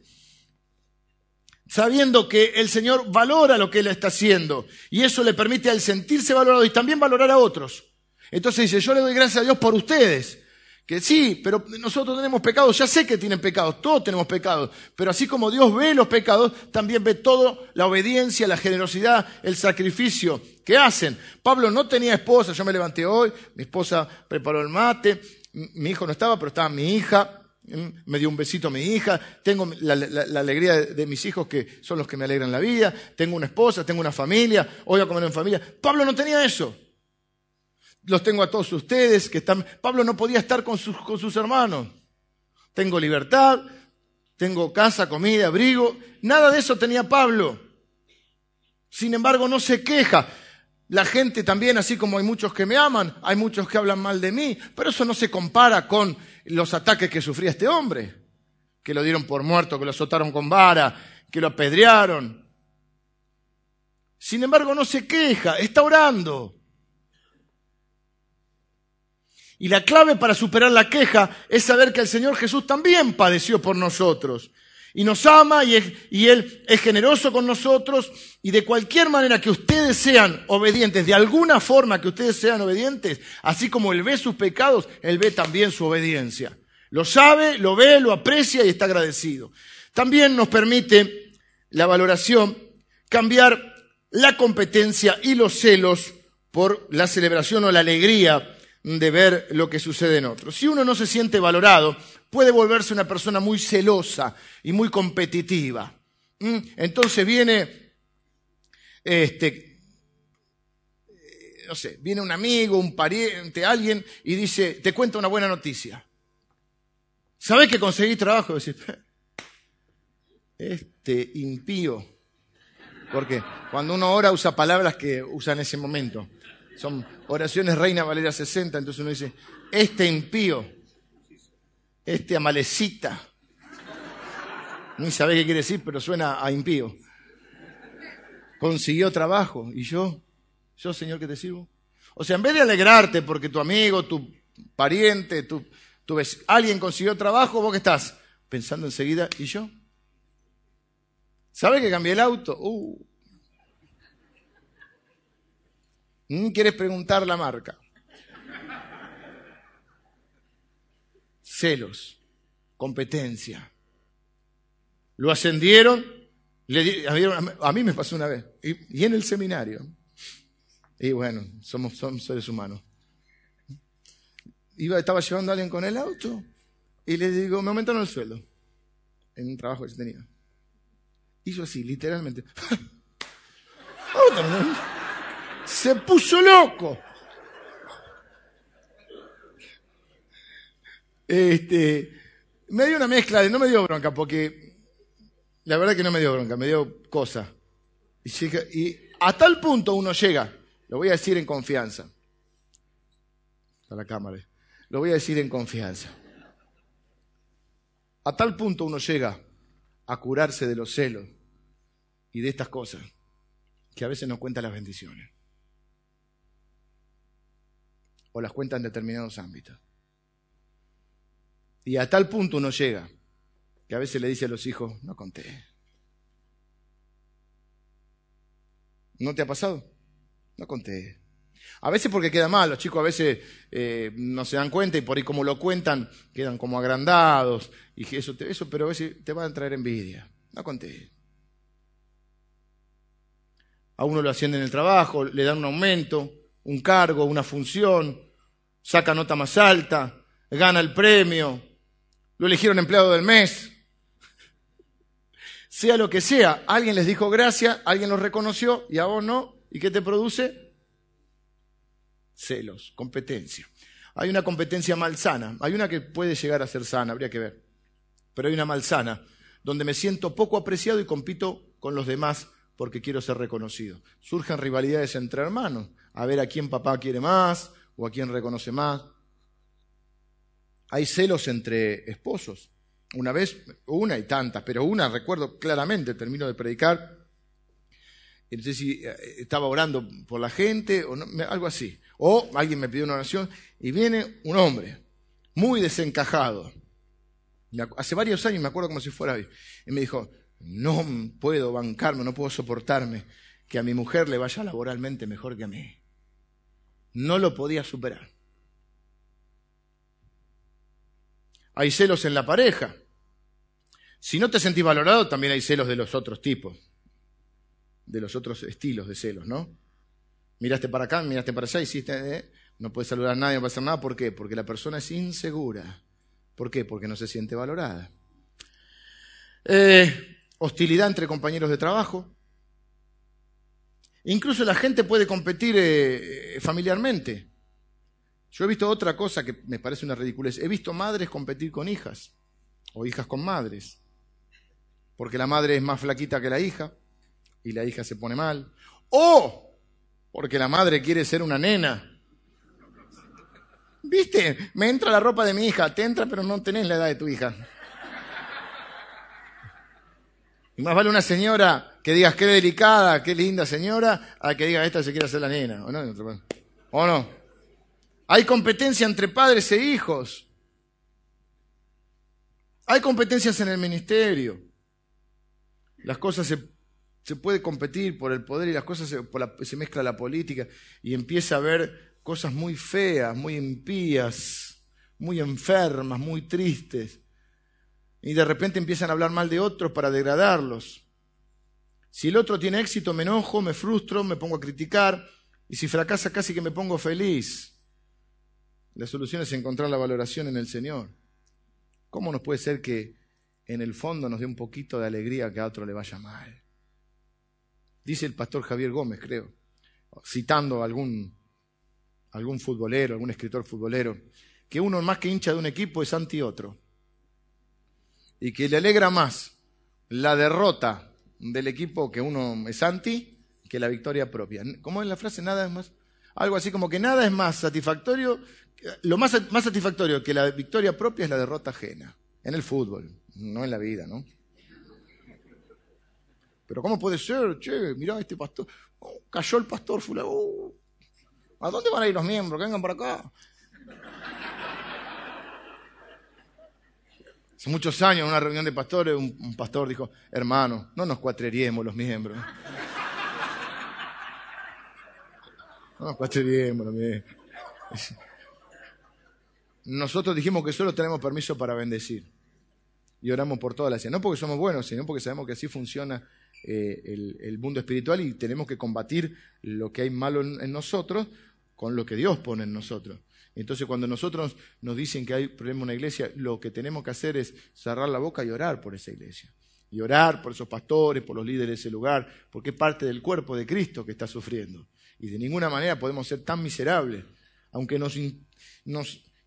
sabiendo que el Señor valora lo que Él está haciendo y eso le permite a Él sentirse valorado y también valorar a otros. Entonces dice, yo le doy gracias a Dios por ustedes. Que sí, pero nosotros tenemos pecados, ya sé que tienen pecados, todos tenemos pecados, pero así como Dios ve los pecados, también ve todo, la obediencia, la generosidad, el sacrificio que hacen. Pablo no tenía esposa, yo me levanté hoy, mi esposa preparó el mate, mi hijo no estaba, pero estaba mi hija, me dio un besito a mi hija, tengo la, alegría de, mis hijos que son los que me alegran la vida, tengo una esposa, tengo una familia, hoy a comer en familia. Pablo no tenía eso. Los tengo a todos ustedes que están... Pablo no podía estar con sus, con sus hermanos. Tengo libertad, tengo casa, comida, abrigo. Nada de eso tenía Pablo. Sin embargo, no se queja. La gente también, así como hay muchos que me aman, hay muchos que hablan mal de mí, pero eso no se compara con los ataques que sufría este hombre, que lo dieron por muerto, que lo azotaron con vara, que lo apedrearon. Sin embargo, no se queja, está orando. Y la clave para superar la queja es saber que el Señor Jesús también padeció por nosotros y nos ama y, Él es generoso con nosotros y de cualquier manera que ustedes sean obedientes, de alguna forma que ustedes sean obedientes, así como Él ve sus pecados, Él ve también su obediencia. Lo sabe, lo ve, lo aprecia y está agradecido. También nos permite la valoración cambiar la competencia y los celos por la celebración o la alegría de ver lo que sucede en otros. Si uno no se siente valorado, puede volverse una persona muy celosa y muy competitiva. ¿Mm? Entonces viene, este, no sé, viene un amigo, un pariente, alguien y dice, te cuenta una buena noticia. ¿Sabes que conseguí trabajo? Decir, este impío. Porque cuando uno ora usa palabras que usa en ese momento. Son oraciones Reina Valera 60, entonces uno dice, este impío, este amalecita, ni sabe qué quiere decir, pero suena a impío. Consiguió trabajo. ¿Y yo? ¿Yo, Señor, que te sirvo? O sea, en vez de alegrarte porque tu amigo, tu pariente, tu, tu ves, alguien consiguió trabajo, vos qué estás pensando enseguida, ¿y yo? ¿Sabe que cambié el auto? Uh, ¿Quieres preguntar la marca? Celos, competencia. Lo ascendieron, le a mí me pasó una vez, y, en el seminario. Y bueno, somos, seres humanos. Estaba llevando a alguien con el auto y le digo, me aumentaron el sueldo en un trabajo que tenía. Hizo así, literalmente. se puso loco. Este, me dio una mezcla de, no me dio bronca, porque la verdad que no me dio bronca, me dio cosa. Y, a tal punto uno llega, lo voy a decir en confianza, a la cámara, lo voy a decir en confianza. A tal punto uno llega a curarse de los celos y de estas cosas, que a veces no cuenta las bendiciones. O las cuenta en determinados ámbitos. Y a tal punto uno llega, que a veces le dice a los hijos, no conté. ¿No te ha pasado? No conté. A veces porque queda mal, los chicos a veces eh, no se dan cuenta y por ahí como lo cuentan quedan como agrandados y eso, eso pero a veces te van a traer envidia. No conté. A uno lo ascienden en el trabajo, le dan un aumento, un cargo, una función, saca nota más alta, gana el premio, lo eligieron empleado del mes. Sea lo que sea, alguien les dijo gracias, alguien los reconoció y a vos no. ¿Y qué te produce? Celos, competencia. Hay una competencia malsana, hay una que puede llegar a ser sana, habría que ver. Pero hay una malsana, donde me siento poco apreciado y compito con los demás porque quiero ser reconocido. Surgen rivalidades entre hermanos, a ver a quién papá quiere más o a quién reconoce más. Hay celos entre esposos. Una vez, una y tantas, pero una recuerdo claramente, termino de predicar, no sé si eh, estaba orando por la gente o algo así. O alguien me pidió una oración y viene un hombre muy desencajado. Hace varios años, me acuerdo como si fuera hoy, y me dijo, no puedo bancarme, no puedo soportarme que a mi mujer le vaya laboralmente mejor que a mí. No lo podía superar. Hay celos en la pareja. Si no te sentís valorado, también hay celos de los otros tipos, de los otros estilos de celos, ¿no? Miraste para acá, miraste para allá, hiciste, eh, no puedes saludar a nadie, no puedes hacer nada. ¿Por qué? Porque la persona es insegura. ¿Por qué? Porque no se siente valorada. Eh, hostilidad entre compañeros de trabajo. Incluso la gente puede competir eh, familiarmente. Yo he visto otra cosa que me parece una ridiculez. He visto madres competir con hijas o hijas con madres. Porque la madre es más flaquita que la hija y la hija se pone mal. O porque la madre quiere ser una nena. ¿Viste? Me entra la ropa de mi hija, te entra pero no tenés la edad de tu hija. Y más vale una señora que digas qué delicada, qué linda señora, a que diga esta se quiere hacer la nena. ¿O no? ¿O no? Hay competencia entre padres e hijos. Hay competencias en el ministerio. Las cosas se, se puede competir por el poder y las cosas se, se mezcla la política y empieza a haber cosas muy feas, muy impías, muy enfermas, muy tristes. Y de repente empiezan a hablar mal de otros para degradarlos. Si el otro tiene éxito, me enojo, me frustro, me pongo a criticar. Y si fracasa, casi que me pongo feliz. La solución es encontrar la valoración en el Señor. ¿Cómo nos puede ser que en el fondo nos dé un poquito de alegría que a otro le vaya mal? Dice el pastor Javier Gómez, creo, citando a algún, algún futbolero, algún escritor futbolero, que uno más que hincha de un equipo es anti otro. Y que le alegra más la derrota del equipo que uno es anti que la victoria propia. ¿Cómo es la frase? Nada es más. Algo así como que nada es más satisfactorio lo más, más satisfactorio que la victoria propia es la derrota ajena. En el fútbol, no en la vida, ¿no? Pero ¿cómo puede ser? Che, mirá este pastor. Oh, cayó el pastor fulano. Oh. ¿A dónde van a ir los miembros? Que vengan para acá. Hace muchos años, en una reunión de pastores, un, pastor dijo, hermano, no nos cuatreriemos los miembros. No nos cuatreriemos los miembros. nosotros dijimos que solo tenemos permiso para bendecir. Y oramos por toda la ciudad. No porque somos buenos, sino porque sabemos que así funciona eh, el, mundo espiritual y tenemos que combatir lo que hay malo en, nosotros con lo que Dios pone en nosotros. Entonces, cuando nosotros nos dicen que hay problema en una iglesia, lo que tenemos que hacer es cerrar la boca y orar por esa iglesia. Y orar por esos pastores, por los líderes de ese lugar, porque es parte del cuerpo de Cristo que está sufriendo. Y de ninguna manera podemos ser tan miserables, aunque nos,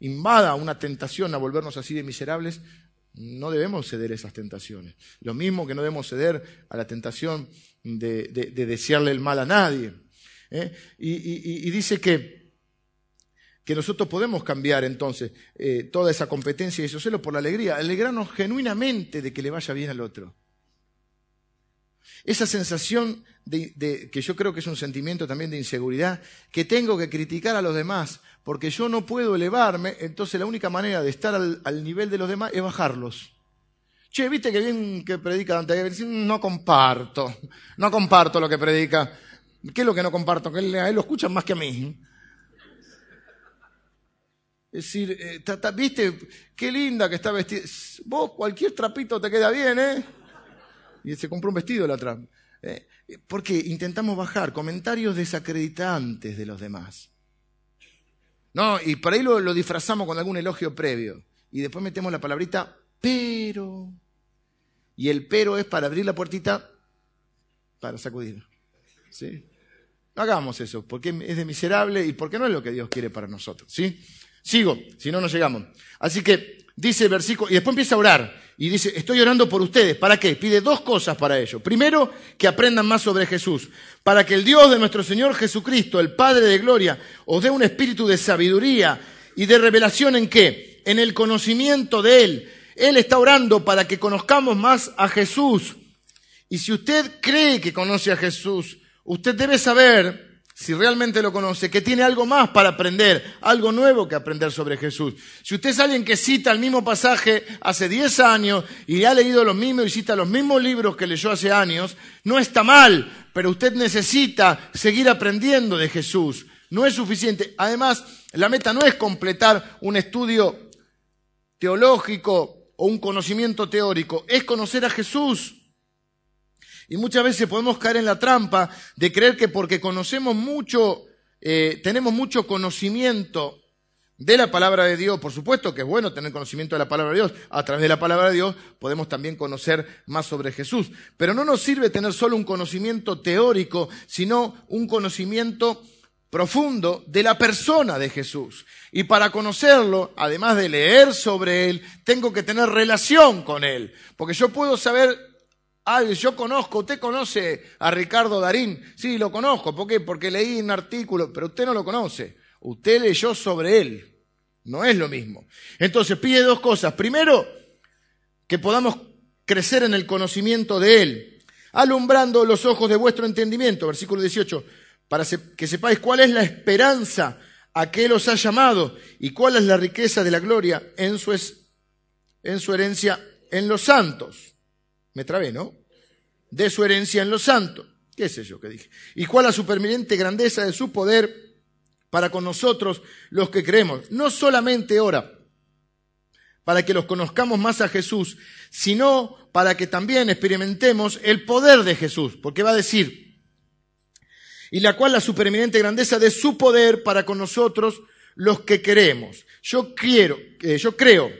invada una tentación a volvernos así de miserables, no debemos ceder a esas tentaciones. Lo mismo que no debemos ceder a la tentación de, desearle el mal a nadie. ¿eh? Y, dice que, que nosotros podemos cambiar entonces eh, toda esa competencia y esos celos por la alegría, alegrarnos genuinamente de que le vaya bien al otro. Esa sensación de, que yo creo que es un sentimiento también de inseguridad, que tengo que criticar a los demás, porque yo no puedo elevarme, entonces la única manera de estar al, nivel de los demás es bajarlos. Che, viste que bien que predica Dante, no comparto, no comparto lo que predica. ¿Qué es lo que no comparto? Que a él lo escuchan más que a mí. Es decir, eh, viste, qué linda que está vestida. Vos cualquier trapito te queda bien, ¿eh? Y se compró un vestido la trap. ¿eh? Porque intentamos bajar comentarios desacreditantes de los demás. No, y por ahí lo, lo disfrazamos con algún elogio previo. Y después metemos la palabrita pero. Y el pero es para abrir la puertita para sacudir. ¿Sí? No hagamos eso, porque es de miserable y porque no es lo que Dios quiere para nosotros. ¿Sí? Sigo, si no, no llegamos. Así que dice el versículo, y después empieza a orar, y dice, estoy orando por ustedes. ¿Para qué? Pide dos cosas para ello. Primero, que aprendan más sobre Jesús, para que el Dios de nuestro Señor Jesucristo, el Padre de Gloria, os dé un espíritu de sabiduría y de revelación en qué? En el conocimiento de Él. Él está orando para que conozcamos más a Jesús. Y si usted cree que conoce a Jesús, usted debe saber si realmente lo conoce, que tiene algo más para aprender, algo nuevo que aprender sobre Jesús. Si usted es alguien que cita el mismo pasaje hace 10 años y ha leído los mismos y cita los mismos libros que leyó hace años, no está mal, pero usted necesita seguir aprendiendo de Jesús. No es suficiente. Además, la meta no es completar un estudio teológico o un conocimiento teórico, es conocer a Jesús. Y muchas veces podemos caer en la trampa de creer que porque conocemos mucho, eh, tenemos mucho conocimiento de la palabra de Dios, por supuesto que es bueno tener conocimiento de la palabra de Dios, a través de la palabra de Dios podemos también conocer más sobre Jesús, pero no nos sirve tener solo un conocimiento teórico, sino un conocimiento profundo de la persona de Jesús. Y para conocerlo, además de leer sobre Él, tengo que tener relación con Él, porque yo puedo saber Ah, yo conozco, usted conoce a Ricardo Darín. Sí, lo conozco. ¿Por qué? Porque leí un artículo, pero usted no lo conoce. Usted leyó sobre él. No es lo mismo. Entonces pide dos cosas. Primero, que podamos crecer en el conocimiento de él, alumbrando los ojos de vuestro entendimiento. Versículo 18. Para que sepáis cuál es la esperanza a que él os ha llamado y cuál es la riqueza de la gloria en su, en su herencia en los santos. Me trabé, ¿no? De su herencia en los santos. ¿Qué sé yo que dije? Y cuál la superminente grandeza de su poder para con nosotros los que creemos. No solamente ora para que los conozcamos más a Jesús, sino para que también experimentemos el poder de Jesús. Porque va a decir, y la cual la superminente grandeza de su poder para con nosotros los que creemos. Yo quiero, eh, yo creo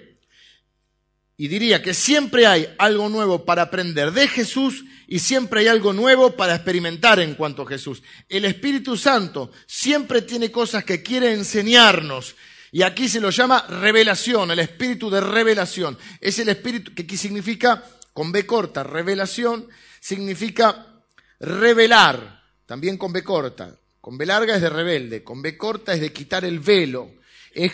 y diría que siempre hay algo nuevo para aprender de Jesús y siempre hay algo nuevo para experimentar en cuanto a Jesús. El Espíritu Santo siempre tiene cosas que quiere enseñarnos. Y aquí se lo llama revelación, el espíritu de revelación. Es el espíritu que aquí significa, con B corta, revelación, significa revelar, también con B corta. Con B larga es de rebelde, con B corta es de quitar el velo. Es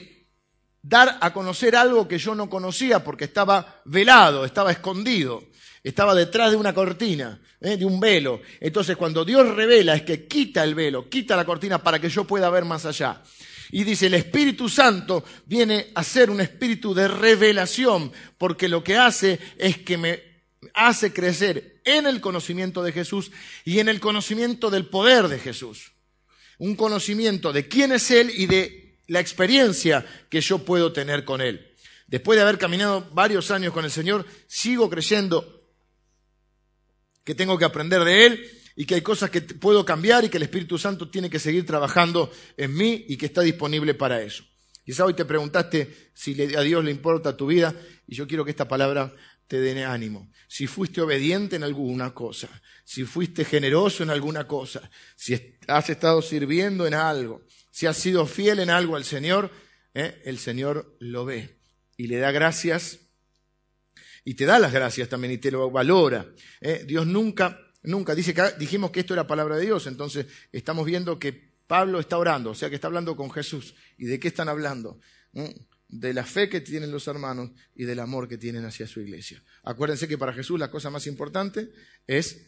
dar a conocer algo que yo no conocía porque estaba velado, estaba escondido, estaba detrás de una cortina, ¿eh? de un velo. Entonces cuando Dios revela es que quita el velo, quita la cortina para que yo pueda ver más allá. Y dice, el Espíritu Santo viene a ser un espíritu de revelación, porque lo que hace es que me hace crecer en el conocimiento de Jesús y en el conocimiento del poder de Jesús. Un conocimiento de quién es Él y de la experiencia que yo puedo tener con Él. Después de haber caminado varios años con el Señor, sigo creyendo que tengo que aprender de Él y que hay cosas que puedo cambiar y que el Espíritu Santo tiene que seguir trabajando en mí y que está disponible para eso. Quizá hoy te preguntaste si a Dios le importa tu vida y yo quiero que esta palabra te dé ánimo. Si fuiste obediente en alguna cosa, si fuiste generoso en alguna cosa, si has estado sirviendo en algo, si has sido fiel en algo al Señor, ¿eh? el Señor lo ve y le da gracias y te da las gracias también y te lo valora. ¿eh? Dios nunca, nunca, dice que dijimos que esto era palabra de Dios, entonces estamos viendo que Pablo está orando, o sea que está hablando con Jesús. ¿Y de qué están hablando? ¿Mm? De la fe que tienen los hermanos y del amor que tienen hacia su iglesia. Acuérdense que para Jesús la cosa más importante es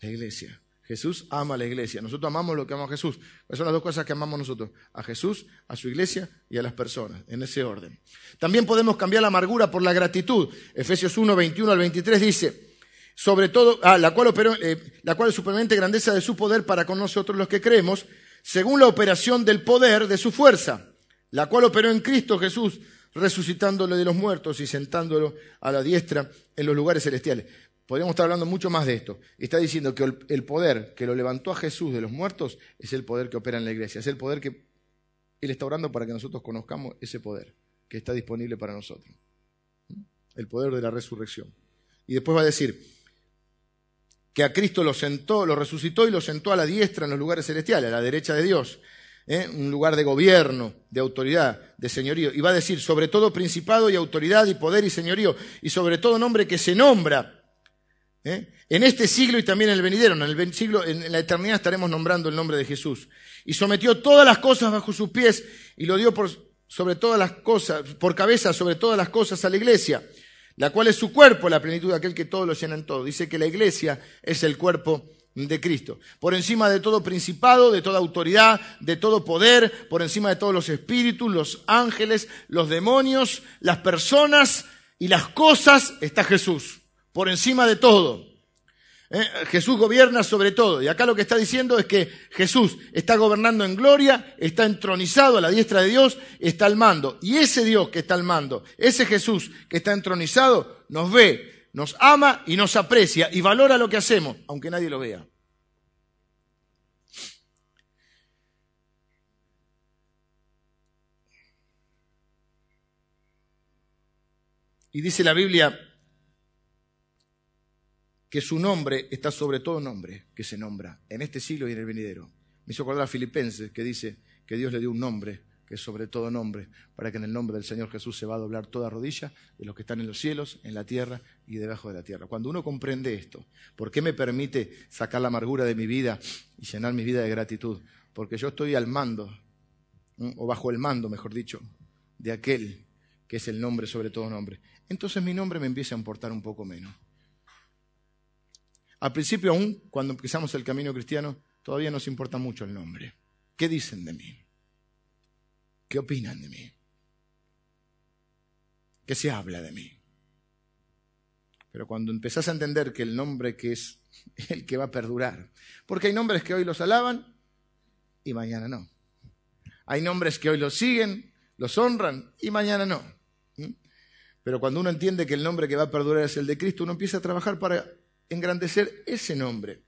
La iglesia. Jesús ama a la iglesia. Nosotros amamos lo que ama a Jesús. Esas son las dos cosas que amamos nosotros. A Jesús, a su iglesia y a las personas, en ese orden. También podemos cambiar la amargura por la gratitud. Efesios 1, 21 al 23 dice, sobre todo, ah, la, cual operó, eh, la cual es supremamente grandeza de su poder para con nosotros los que creemos, según la operación del poder de su fuerza, la cual operó en Cristo Jesús, resucitándole de los muertos y sentándolo a la diestra en los lugares celestiales podríamos estar hablando mucho más de esto. Está diciendo que el poder que lo levantó a Jesús de los muertos es el poder que opera en la iglesia, es el poder que Él está orando para que nosotros conozcamos ese poder que está disponible para nosotros. El poder de la resurrección. Y después va a decir que a Cristo lo sentó, lo resucitó y lo sentó a la diestra en los lugares celestiales, a la derecha de Dios. ¿eh? un lugar de gobierno, de autoridad, de señorío. Y va a decir, sobre todo principado y autoridad y poder y señorío, y sobre todo nombre que se nombra ¿Eh? En este siglo y también en el venidero, en el siglo, en la eternidad estaremos nombrando el nombre de Jesús. Y sometió todas las cosas bajo sus pies y lo dio por sobre todas las cosas, por cabeza sobre todas las cosas a la iglesia, la cual es su cuerpo, la plenitud de aquel que todo lo llena en todo. Dice que la iglesia es el cuerpo de Cristo. Por encima de todo principado, de toda autoridad, de todo poder, por encima de todos los espíritus, los ángeles, los demonios, las personas y las cosas, está Jesús por encima de todo. ¿Eh? Jesús gobierna sobre todo. Y acá lo que está diciendo es que Jesús está gobernando en gloria, está entronizado a la diestra de Dios, está al mando. Y ese Dios que está al mando, ese Jesús que está entronizado, nos ve, nos ama y nos aprecia y valora lo que hacemos, aunque nadie lo vea. Y dice la Biblia, que su nombre está sobre todo nombre que se nombra en este siglo y en el venidero. Me hizo acordar a Filipenses que dice que Dios le dio un nombre que es sobre todo nombre, para que en el nombre del Señor Jesús se va a doblar toda rodilla de los que están en los cielos, en la tierra y debajo de la tierra. Cuando uno comprende esto, ¿por qué me permite sacar la amargura de mi vida y llenar mi vida de gratitud? Porque yo estoy al mando, o bajo el mando, mejor dicho, de aquel que es el nombre sobre todo nombre. Entonces mi nombre me empieza a importar un poco menos. Al principio aún, cuando empezamos el camino cristiano, todavía nos importa mucho el nombre. ¿Qué dicen de mí? ¿Qué opinan de mí? ¿Qué se habla de mí? Pero cuando empezás a entender que el nombre que es el que va a perdurar, porque hay nombres que hoy los alaban y mañana no. Hay nombres que hoy los siguen, los honran y mañana no. ¿Mm? Pero cuando uno entiende que el nombre que va a perdurar es el de Cristo, uno empieza a trabajar para engrandecer ese nombre.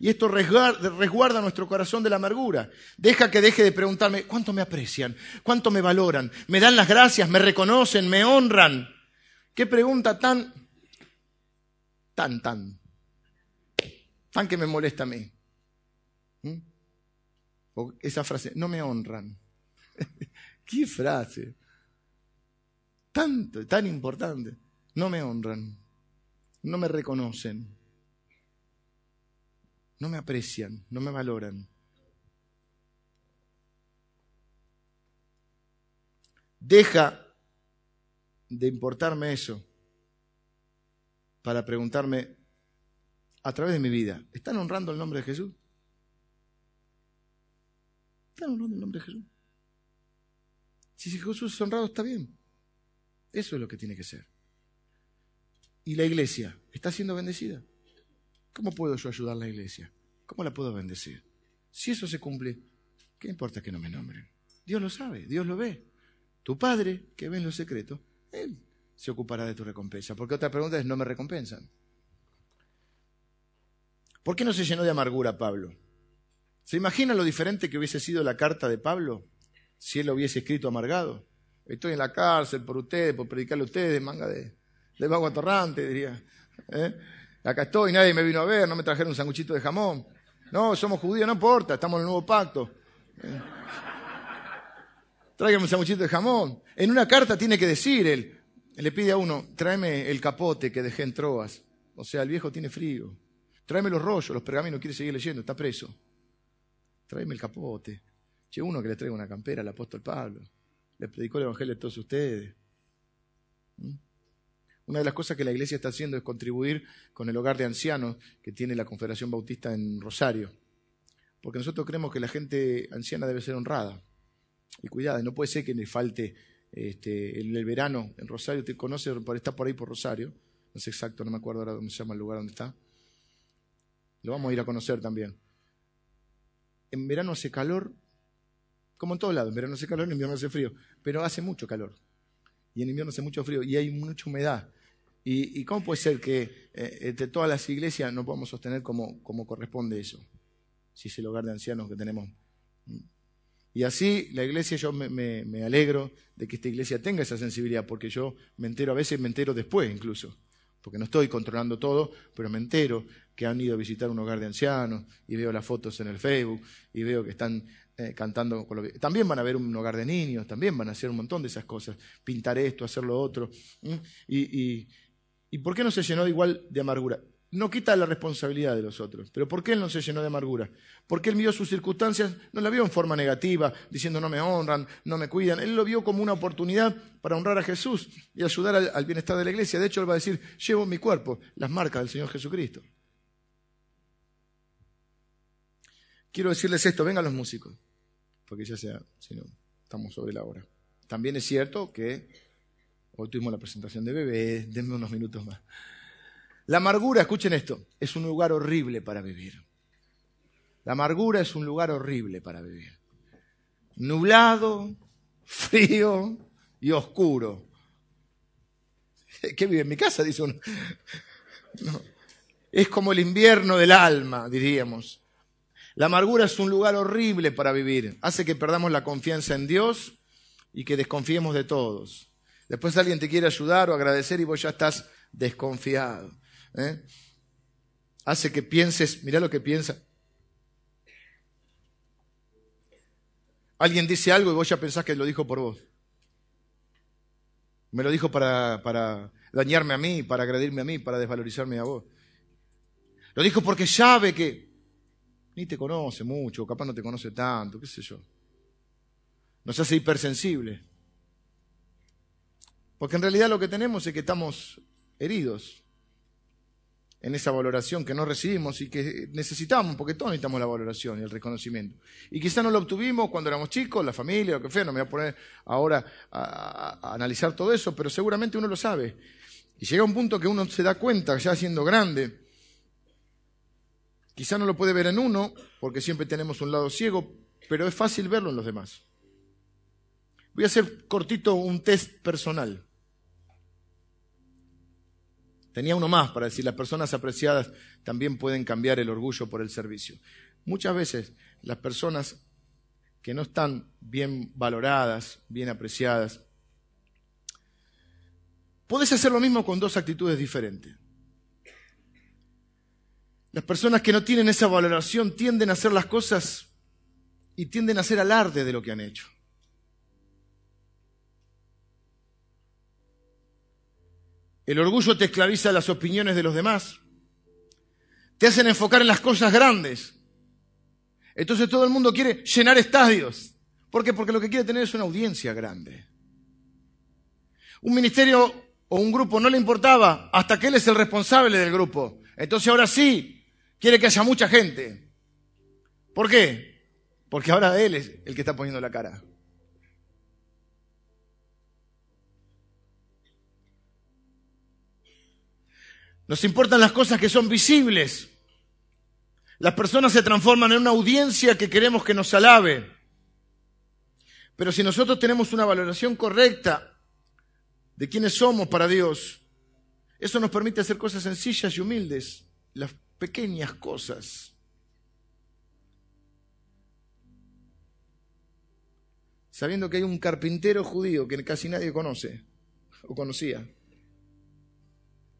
Y esto resguarda, nuestro corazón de la amargura. Deja que deje de preguntarme, ¿cuánto me aprecian? ¿Cuánto me valoran? ¿Me dan las gracias? ¿Me reconocen? ¿Me honran? ¿Qué pregunta tan, tan, tan, tan que me molesta a mí? ¿Mm? esa frase, no me honran. ¿Qué frase? Tanto, tan importante. No me honran. No me reconocen no me aprecian, no me valoran. Deja de importarme eso para preguntarme a través de mi vida, ¿están honrando el nombre de Jesús? ¿Están honrando el nombre de Jesús? Si Jesús es honrado, está bien. Eso es lo que tiene que ser. ¿Y la iglesia está siendo bendecida? ¿Cómo puedo yo ayudar a la iglesia? ¿Cómo la puedo bendecir? Si eso se cumple, ¿qué importa que no me nombren? Dios lo sabe, Dios lo ve. Tu Padre, que ve en lo secreto, Él se ocupará de tu recompensa. Porque otra pregunta es, ¿no me recompensan? ¿Por qué no se llenó de amargura Pablo? ¿Se imagina lo diferente que hubiese sido la carta de Pablo si él lo hubiese escrito amargado? Estoy en la cárcel por ustedes, por predicarle a ustedes, manga de, de vago diría. ¿Eh? Acá estoy, nadie me vino a ver, no me trajeron un sanguchito de jamón. No, somos judíos, no importa, estamos en el nuevo pacto. Eh. Tráigame un sanguchito de jamón. En una carta tiene que decir él, le pide a uno, tráeme el capote que dejé en Troas. O sea, el viejo tiene frío. Tráeme los rollos, los pergaminos, quiere seguir leyendo, está preso. Tráeme el capote. Che, uno que le traiga una campera al apóstol Pablo. Le predicó el evangelio a todos ustedes. ¿Mm? Una de las cosas que la iglesia está haciendo es contribuir con el hogar de ancianos que tiene la Confederación Bautista en Rosario. Porque nosotros creemos que la gente anciana debe ser honrada y cuidada. No puede ser que le falte este, el, verano en Rosario. Te conoce, está por ahí por Rosario. No sé exacto, no me acuerdo ahora cómo se llama el lugar donde está. Lo vamos a ir a conocer también. En verano hace calor, como en todos lados. En verano hace calor, en invierno hace frío. Pero hace mucho calor. Y en invierno hace mucho frío. Y hay mucha humedad. ¿Y, cómo puede ser que eh, entre todas las iglesias no podamos sostener como, corresponde eso? Si es el hogar de ancianos que tenemos. Y así la iglesia, yo me, alegro de que esta iglesia tenga esa sensibilidad, porque yo me entero, a veces me entero después incluso, porque no estoy controlando todo, pero me entero que han ido a visitar un hogar de ancianos y veo las fotos en el Facebook y veo que están eh, cantando. También van a ver un hogar de niños, también van a hacer un montón de esas cosas, pintar esto, hacer lo otro. Y, por qué no se llenó igual de amargura? No quita la responsabilidad de los otros, pero ¿por qué él no se llenó de amargura? Porque él vio sus circunstancias, no la vio en forma negativa, diciendo no me honran, no me cuidan. Él lo vio como una oportunidad para honrar a Jesús y ayudar al, al bienestar de la iglesia. De hecho, él va a decir, llevo en mi cuerpo las marcas del Señor Jesucristo. Quiero decirles esto, vengan los músicos, porque ya sea, si no, estamos sobre la hora. También es cierto que hoy tuvimos la presentación de bebé, denme unos minutos más. La amargura, escuchen esto, es un lugar horrible para vivir. La amargura es un lugar horrible para vivir. Nublado, frío y oscuro. ¿Qué vive en mi casa? Dice uno. Es como el invierno del alma, diríamos. La amargura es un lugar horrible para vivir. Hace que perdamos la confianza en Dios y que desconfiemos de todos. Después alguien te quiere ayudar o agradecer y vos ya estás desconfiado. ¿eh? Hace que pienses, mira lo que piensa. Alguien dice algo y vos ya pensás que lo dijo por vos. Me lo dijo para, para dañarme a mí, para agredirme a mí, para desvalorizarme a vos. Lo dijo porque sabe que ni te conoce mucho, capaz no te conoce tanto, qué sé yo. Nos hace hipersensible. Porque en realidad lo que tenemos es que estamos heridos en esa valoración que no recibimos y que necesitamos, porque todos necesitamos la valoración y el reconocimiento. Y quizá no lo obtuvimos cuando éramos chicos, la familia, lo que fue, no me voy a poner ahora a analizar todo eso, pero seguramente uno lo sabe. Y llega un punto que uno se da cuenta, ya siendo grande, Quizá no lo puede ver en uno, porque siempre tenemos un lado ciego, pero es fácil verlo en los demás. Voy a hacer cortito un test personal. Tenía uno más para decir, las personas apreciadas también pueden cambiar el orgullo por el servicio. Muchas veces las personas que no están bien valoradas, bien apreciadas, puedes hacer lo mismo con dos actitudes diferentes. Las personas que no tienen esa valoración tienden a hacer las cosas y tienden a hacer alarde de lo que han hecho. El orgullo te esclaviza las opiniones de los demás. Te hacen enfocar en las cosas grandes. Entonces todo el mundo quiere llenar estadios. ¿Por qué? Porque lo que quiere tener es una audiencia grande. Un ministerio o un grupo no le importaba hasta que él es el responsable del grupo. Entonces ahora sí, quiere que haya mucha gente. ¿Por qué? Porque ahora Él es el que está poniendo la cara. Nos importan las cosas que son visibles. Las personas se transforman en una audiencia que queremos que nos alabe. Pero si nosotros tenemos una valoración correcta de quiénes somos para Dios, eso nos permite hacer cosas sencillas y humildes. Las pequeñas cosas. Sabiendo que hay un carpintero judío que casi nadie conoce o conocía,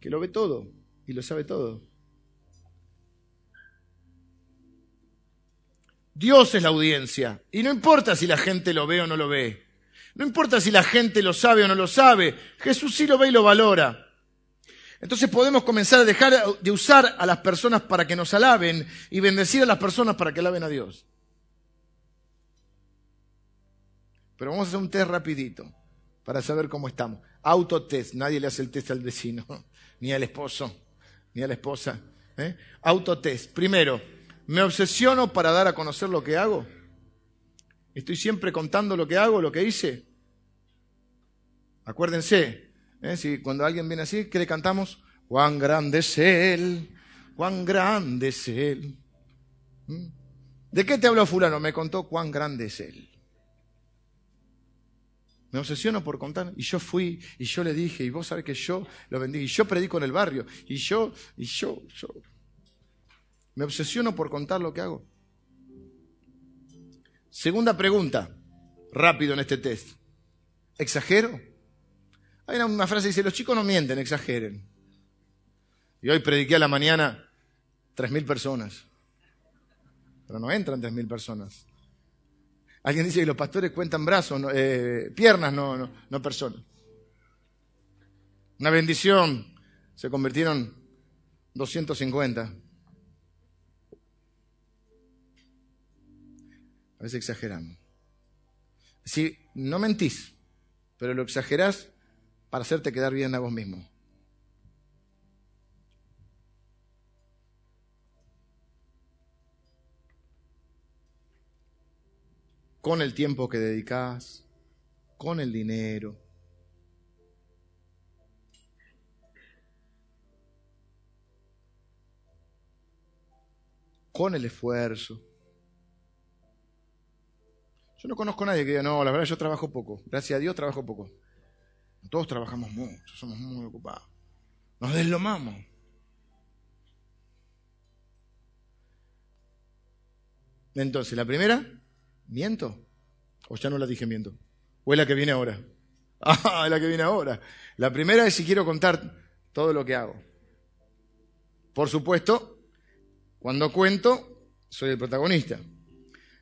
que lo ve todo y lo sabe todo. Dios es la audiencia. Y no importa si la gente lo ve o no lo ve. No importa si la gente lo sabe o no lo sabe. Jesús sí lo ve y lo valora. Entonces podemos comenzar a dejar de usar a las personas para que nos alaben y bendecir a las personas para que alaben a Dios. Pero vamos a hacer un test rapidito para saber cómo estamos. Autotest. Nadie le hace el test al vecino, ni al esposo, ni a la esposa. ¿eh? Autotest. Primero, ¿me obsesiono para dar a conocer lo que hago? ¿Estoy siempre contando lo que hago, lo que hice? Acuérdense, ¿eh? si cuando alguien viene así, ¿qué le cantamos? Cuán grande es Él, cuán grande es Él. ¿Mm? ¿De qué te habló fulano? Me contó cuán grande es Él. Me obsesiono por contar. Y yo fui, y yo le dije, y vos sabés que yo lo vendí, y yo predico en el barrio, y yo, y yo, yo. Me obsesiono por contar lo que hago. Segunda pregunta, rápido en este test. ¿Exagero? Hay una, frase que dice, los chicos no mienten, exageren. Y hoy prediqué a la mañana tres mil personas. Pero no entran tres mil personas. Alguien dice que los pastores cuentan brazos, eh, piernas, no, no, no personas. Una bendición. Se convirtieron 250. A veces exageramos. Si no mentís, pero lo exagerás para hacerte quedar bien a vos mismo. Con el tiempo que dedicas, con el dinero. con el esfuerzo. Yo no conozco a nadie que diga, no, la verdad yo trabajo poco. Gracias a Dios trabajo poco. Todos trabajamos mucho, somos muy ocupados. Nos deslomamos. Entonces, la primera, ¿Miento? ¿O ya no la dije miento? ¿O es la que viene ahora? Ah, es la que viene ahora. La primera es si quiero contar todo lo que hago. Por supuesto, cuando cuento, soy el protagonista.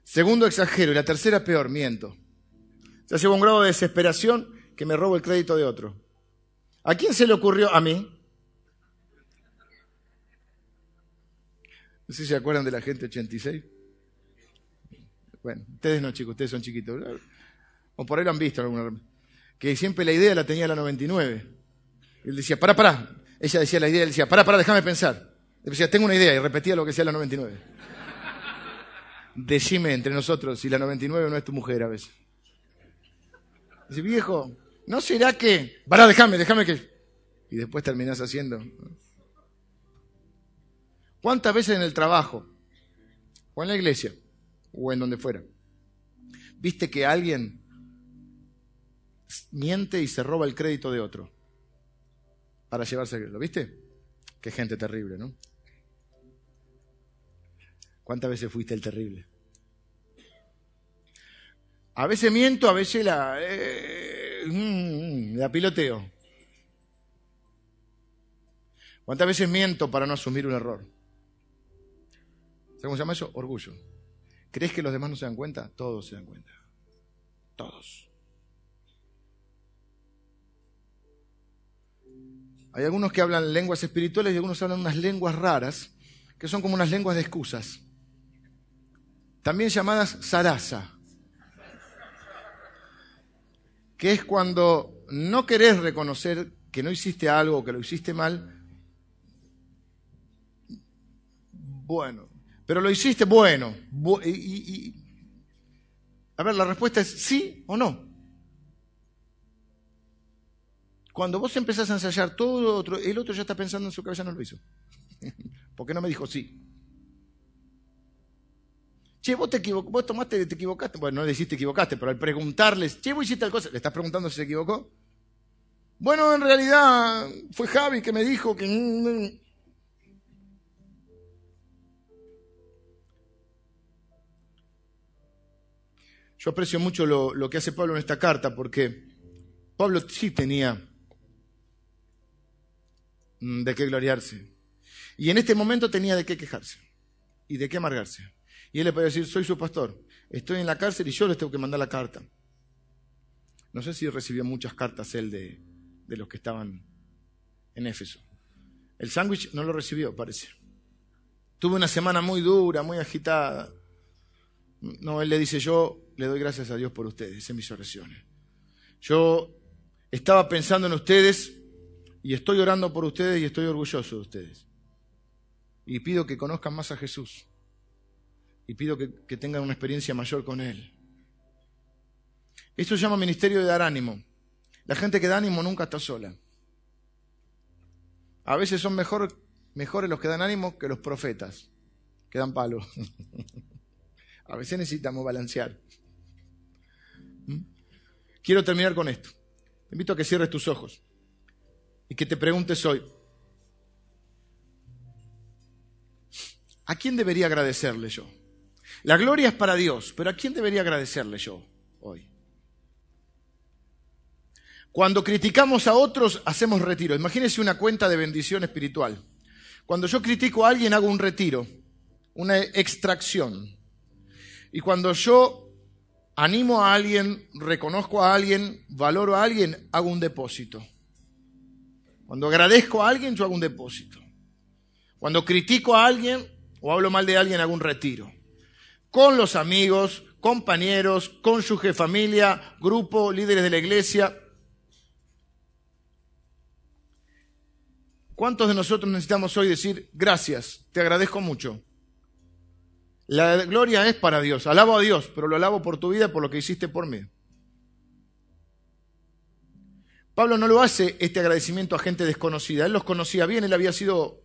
Segundo, exagero. Y la tercera, peor, miento. Se lleva un grado de desesperación que me robo el crédito de otro. ¿A quién se le ocurrió? A mí. No sé si se acuerdan de la gente 86. Bueno, ustedes no, chicos, ustedes son chiquitos. O por ahí lo han visto alguna. Que siempre la idea la tenía la 99. Él decía, para, para. Ella decía la idea, él decía, para, para, déjame pensar. Él decía, tengo una idea, y repetía lo que decía la 99. Decime entre nosotros si la 99 no es tu mujer a veces. Dice, viejo, ¿no será que... Para, déjame, déjame que... Y después terminás haciendo. ¿Cuántas veces en el trabajo o en la iglesia o en donde fuera. Viste que alguien miente y se roba el crédito de otro para llevarse ¿Lo viste? Qué gente terrible, ¿no? ¿Cuántas veces fuiste el terrible? A veces miento, a veces la, eh, mm, la piloteo. ¿Cuántas veces miento para no asumir un error? ¿Sabes cómo se llama eso? Orgullo. ¿Crees que los demás no se dan cuenta? Todos se dan cuenta. Todos. Hay algunos que hablan lenguas espirituales y algunos hablan unas lenguas raras, que son como unas lenguas de excusas. También llamadas sarasa. Que es cuando no querés reconocer que no hiciste algo que lo hiciste mal. Bueno, pero lo hiciste bueno. A ver, la respuesta es sí o no. Cuando vos empezás a ensayar todo otro, el otro ya está pensando en su cabeza, no lo hizo. ¿Por qué no me dijo sí? Che, vos te equivocaste, vos tomaste, te equivocaste. Bueno, no le hiciste equivocaste, pero al preguntarles, che, vos hiciste tal cosa, le estás preguntando si se equivocó. Bueno, en realidad fue Javi que me dijo que... Yo aprecio mucho lo, que hace Pablo en esta carta porque Pablo sí tenía mm, de qué gloriarse. Y en este momento tenía de qué quejarse y de qué amargarse. Y él le puede decir, soy su pastor, estoy en la cárcel y yo les tengo que mandar la carta. No sé si recibió muchas cartas él de, de los que estaban en Éfeso. El sándwich no lo recibió, parece. Tuve una semana muy dura, muy agitada. No, él le dice, yo le doy gracias a Dios por ustedes, en mis oraciones. Yo estaba pensando en ustedes y estoy orando por ustedes y estoy orgulloso de ustedes. Y pido que conozcan más a Jesús. Y pido que, tengan una experiencia mayor con Él. Esto se llama ministerio de dar ánimo. La gente que da ánimo nunca está sola. A veces son mejor, mejores los que dan ánimo que los profetas, que dan palo. A veces necesitamos balancear. Quiero terminar con esto. Te invito a que cierres tus ojos y que te preguntes hoy, ¿a quién debería agradecerle yo? La gloria es para Dios, pero ¿a quién debería agradecerle yo hoy? Cuando criticamos a otros, hacemos retiro. Imagínense una cuenta de bendición espiritual. Cuando yo critico a alguien, hago un retiro, una extracción. Y cuando yo animo a alguien, reconozco a alguien, valoro a alguien, hago un depósito. Cuando agradezco a alguien, yo hago un depósito. Cuando critico a alguien o hablo mal de alguien, hago un retiro. Con los amigos, compañeros, cónyuge, familia, grupo, líderes de la iglesia. ¿Cuántos de nosotros necesitamos hoy decir gracias, te agradezco mucho? La gloria es para Dios, alabo a Dios, pero lo alabo por tu vida, por lo que hiciste por mí. Pablo no lo hace este agradecimiento a gente desconocida, él los conocía bien, él había sido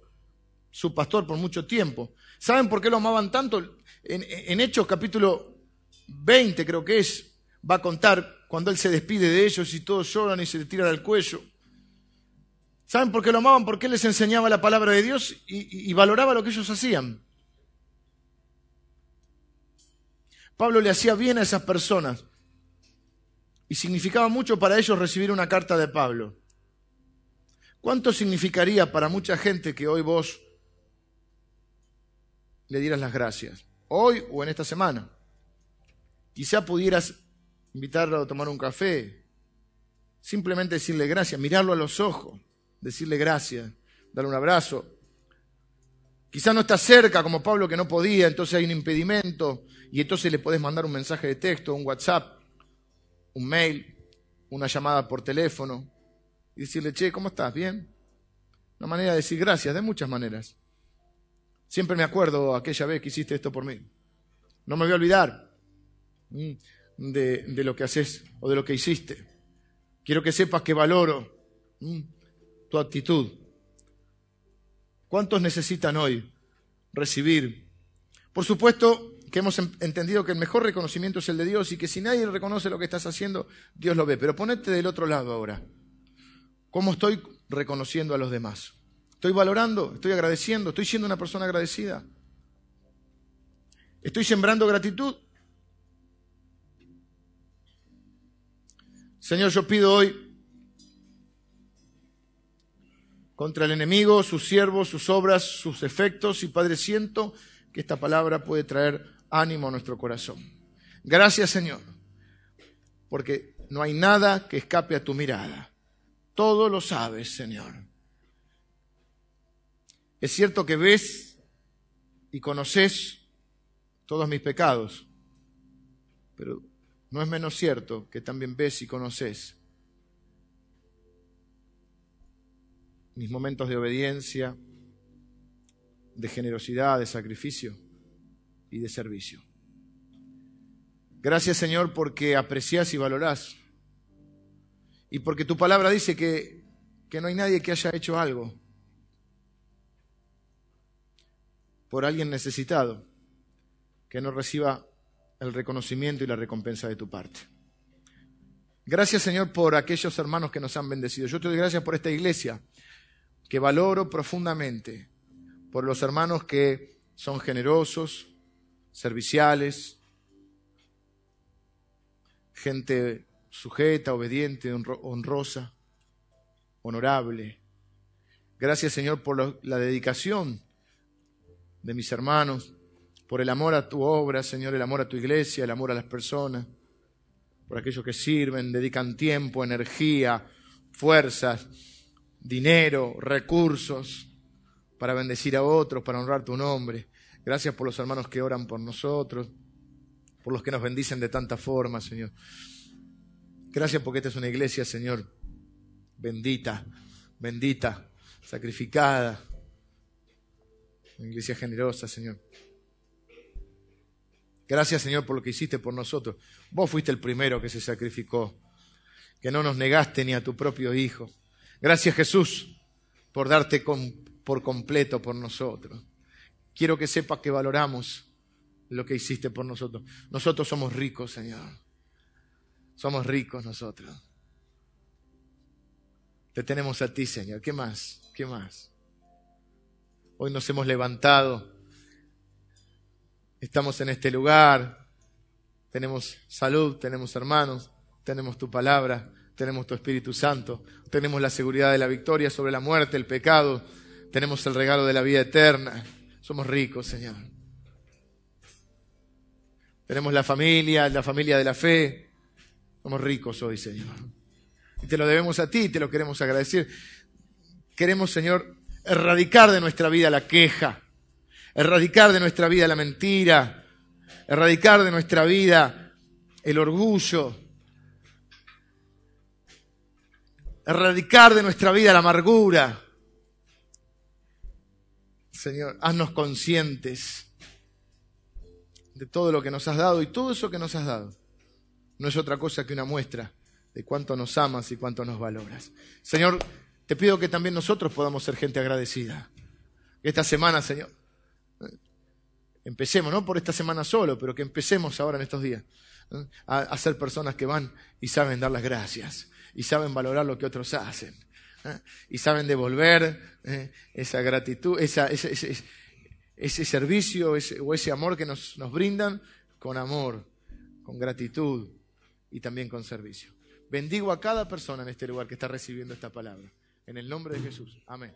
su pastor por mucho tiempo. ¿Saben por qué lo amaban tanto? En, Hechos capítulo 20 creo que es, va a contar cuando él se despide de ellos y todos lloran y se le tiran al cuello. ¿Saben por qué lo amaban? Porque él les enseñaba la palabra de Dios y valoraba lo que ellos hacían. Pablo le hacía bien a esas personas y significaba mucho para ellos recibir una carta de Pablo. ¿Cuánto significaría para mucha gente que hoy vos le dieras las gracias? Hoy o en esta semana. Quizá pudieras invitarlo a tomar un café, simplemente decirle gracias, mirarlo a los ojos, decirle gracias, darle un abrazo. Quizá no está cerca como Pablo que no podía, entonces hay un impedimento y entonces le podés mandar un mensaje de texto, un WhatsApp un mail, una llamada por teléfono y decirle, che, ¿cómo estás? ¿Bien? Una manera de decir gracias, de muchas maneras. Siempre me acuerdo aquella vez que hiciste esto por mí. No me voy a olvidar de, de lo que haces o de lo que hiciste. Quiero que sepas que valoro tu actitud. ¿Cuántos necesitan hoy recibir? Por supuesto, que hemos entendido que el mejor reconocimiento es el de Dios y que si nadie reconoce lo que estás haciendo, Dios lo ve. Pero ponete del otro lado ahora. ¿Cómo estoy reconociendo a los demás? ¿Estoy valorando? ¿Estoy agradeciendo? ¿Estoy siendo una persona agradecida? ¿Estoy sembrando gratitud? Señor, yo pido hoy contra el enemigo, sus siervos, sus obras, sus efectos, y Padre, siento que esta palabra puede traer ánimo a nuestro corazón. Gracias Señor, porque no hay nada que escape a tu mirada. Todo lo sabes, Señor. Es cierto que ves y conoces todos mis pecados, pero no es menos cierto que también ves y conoces mis momentos de obediencia, de generosidad, de sacrificio y de servicio. Gracias Señor porque aprecias y valorás. Y porque tu palabra dice que, que no hay nadie que haya hecho algo por alguien necesitado que no reciba el reconocimiento y la recompensa de tu parte. Gracias Señor por aquellos hermanos que nos han bendecido. Yo te doy gracias por esta iglesia que valoro profundamente, por los hermanos que son generosos, serviciales, gente sujeta, obediente, honrosa, honorable. Gracias Señor por la dedicación de mis hermanos, por el amor a tu obra, Señor, el amor a tu iglesia, el amor a las personas, por aquellos que sirven, dedican tiempo, energía, fuerzas, dinero, recursos para bendecir a otros, para honrar tu nombre. Gracias por los hermanos que oran por nosotros, por los que nos bendicen de tanta forma, Señor. Gracias porque esta es una iglesia, Señor, bendita, bendita, sacrificada. Una iglesia generosa, Señor. Gracias, Señor, por lo que hiciste por nosotros. Vos fuiste el primero que se sacrificó, que no nos negaste ni a tu propio Hijo. Gracias, Jesús, por darte por completo por nosotros. Quiero que sepas que valoramos lo que hiciste por nosotros. Nosotros somos ricos, Señor. Somos ricos nosotros. Te tenemos a ti, Señor. ¿Qué más? ¿Qué más? Hoy nos hemos levantado. Estamos en este lugar. Tenemos salud, tenemos hermanos, tenemos tu palabra, tenemos tu Espíritu Santo, tenemos la seguridad de la victoria sobre la muerte, el pecado, tenemos el regalo de la vida eterna. Somos ricos, Señor. Tenemos la familia, la familia de la fe. Somos ricos hoy, Señor. Y te lo debemos a ti, te lo queremos agradecer. Queremos, Señor, erradicar de nuestra vida la queja, erradicar de nuestra vida la mentira, erradicar de nuestra vida el orgullo, erradicar de nuestra vida la amargura. Señor, haznos conscientes de todo lo que nos has dado y todo eso que nos has dado no es otra cosa que una muestra de cuánto nos amas y cuánto nos valoras. Señor, te pido que también nosotros podamos ser gente agradecida. Esta semana, Señor, empecemos, no por esta semana solo, pero que empecemos ahora en estos días a, ser personas que van y saben dar las gracias y saben valorar lo que otros hacen ¿eh? y saben devolver ¿eh? esa gratitud, ese, ese servicio o ese amor que nos brindan con amor, con gratitud y también con servicio. Bendigo a cada persona en este lugar que está recibiendo esta palabra. En el nombre de Jesús. Amén.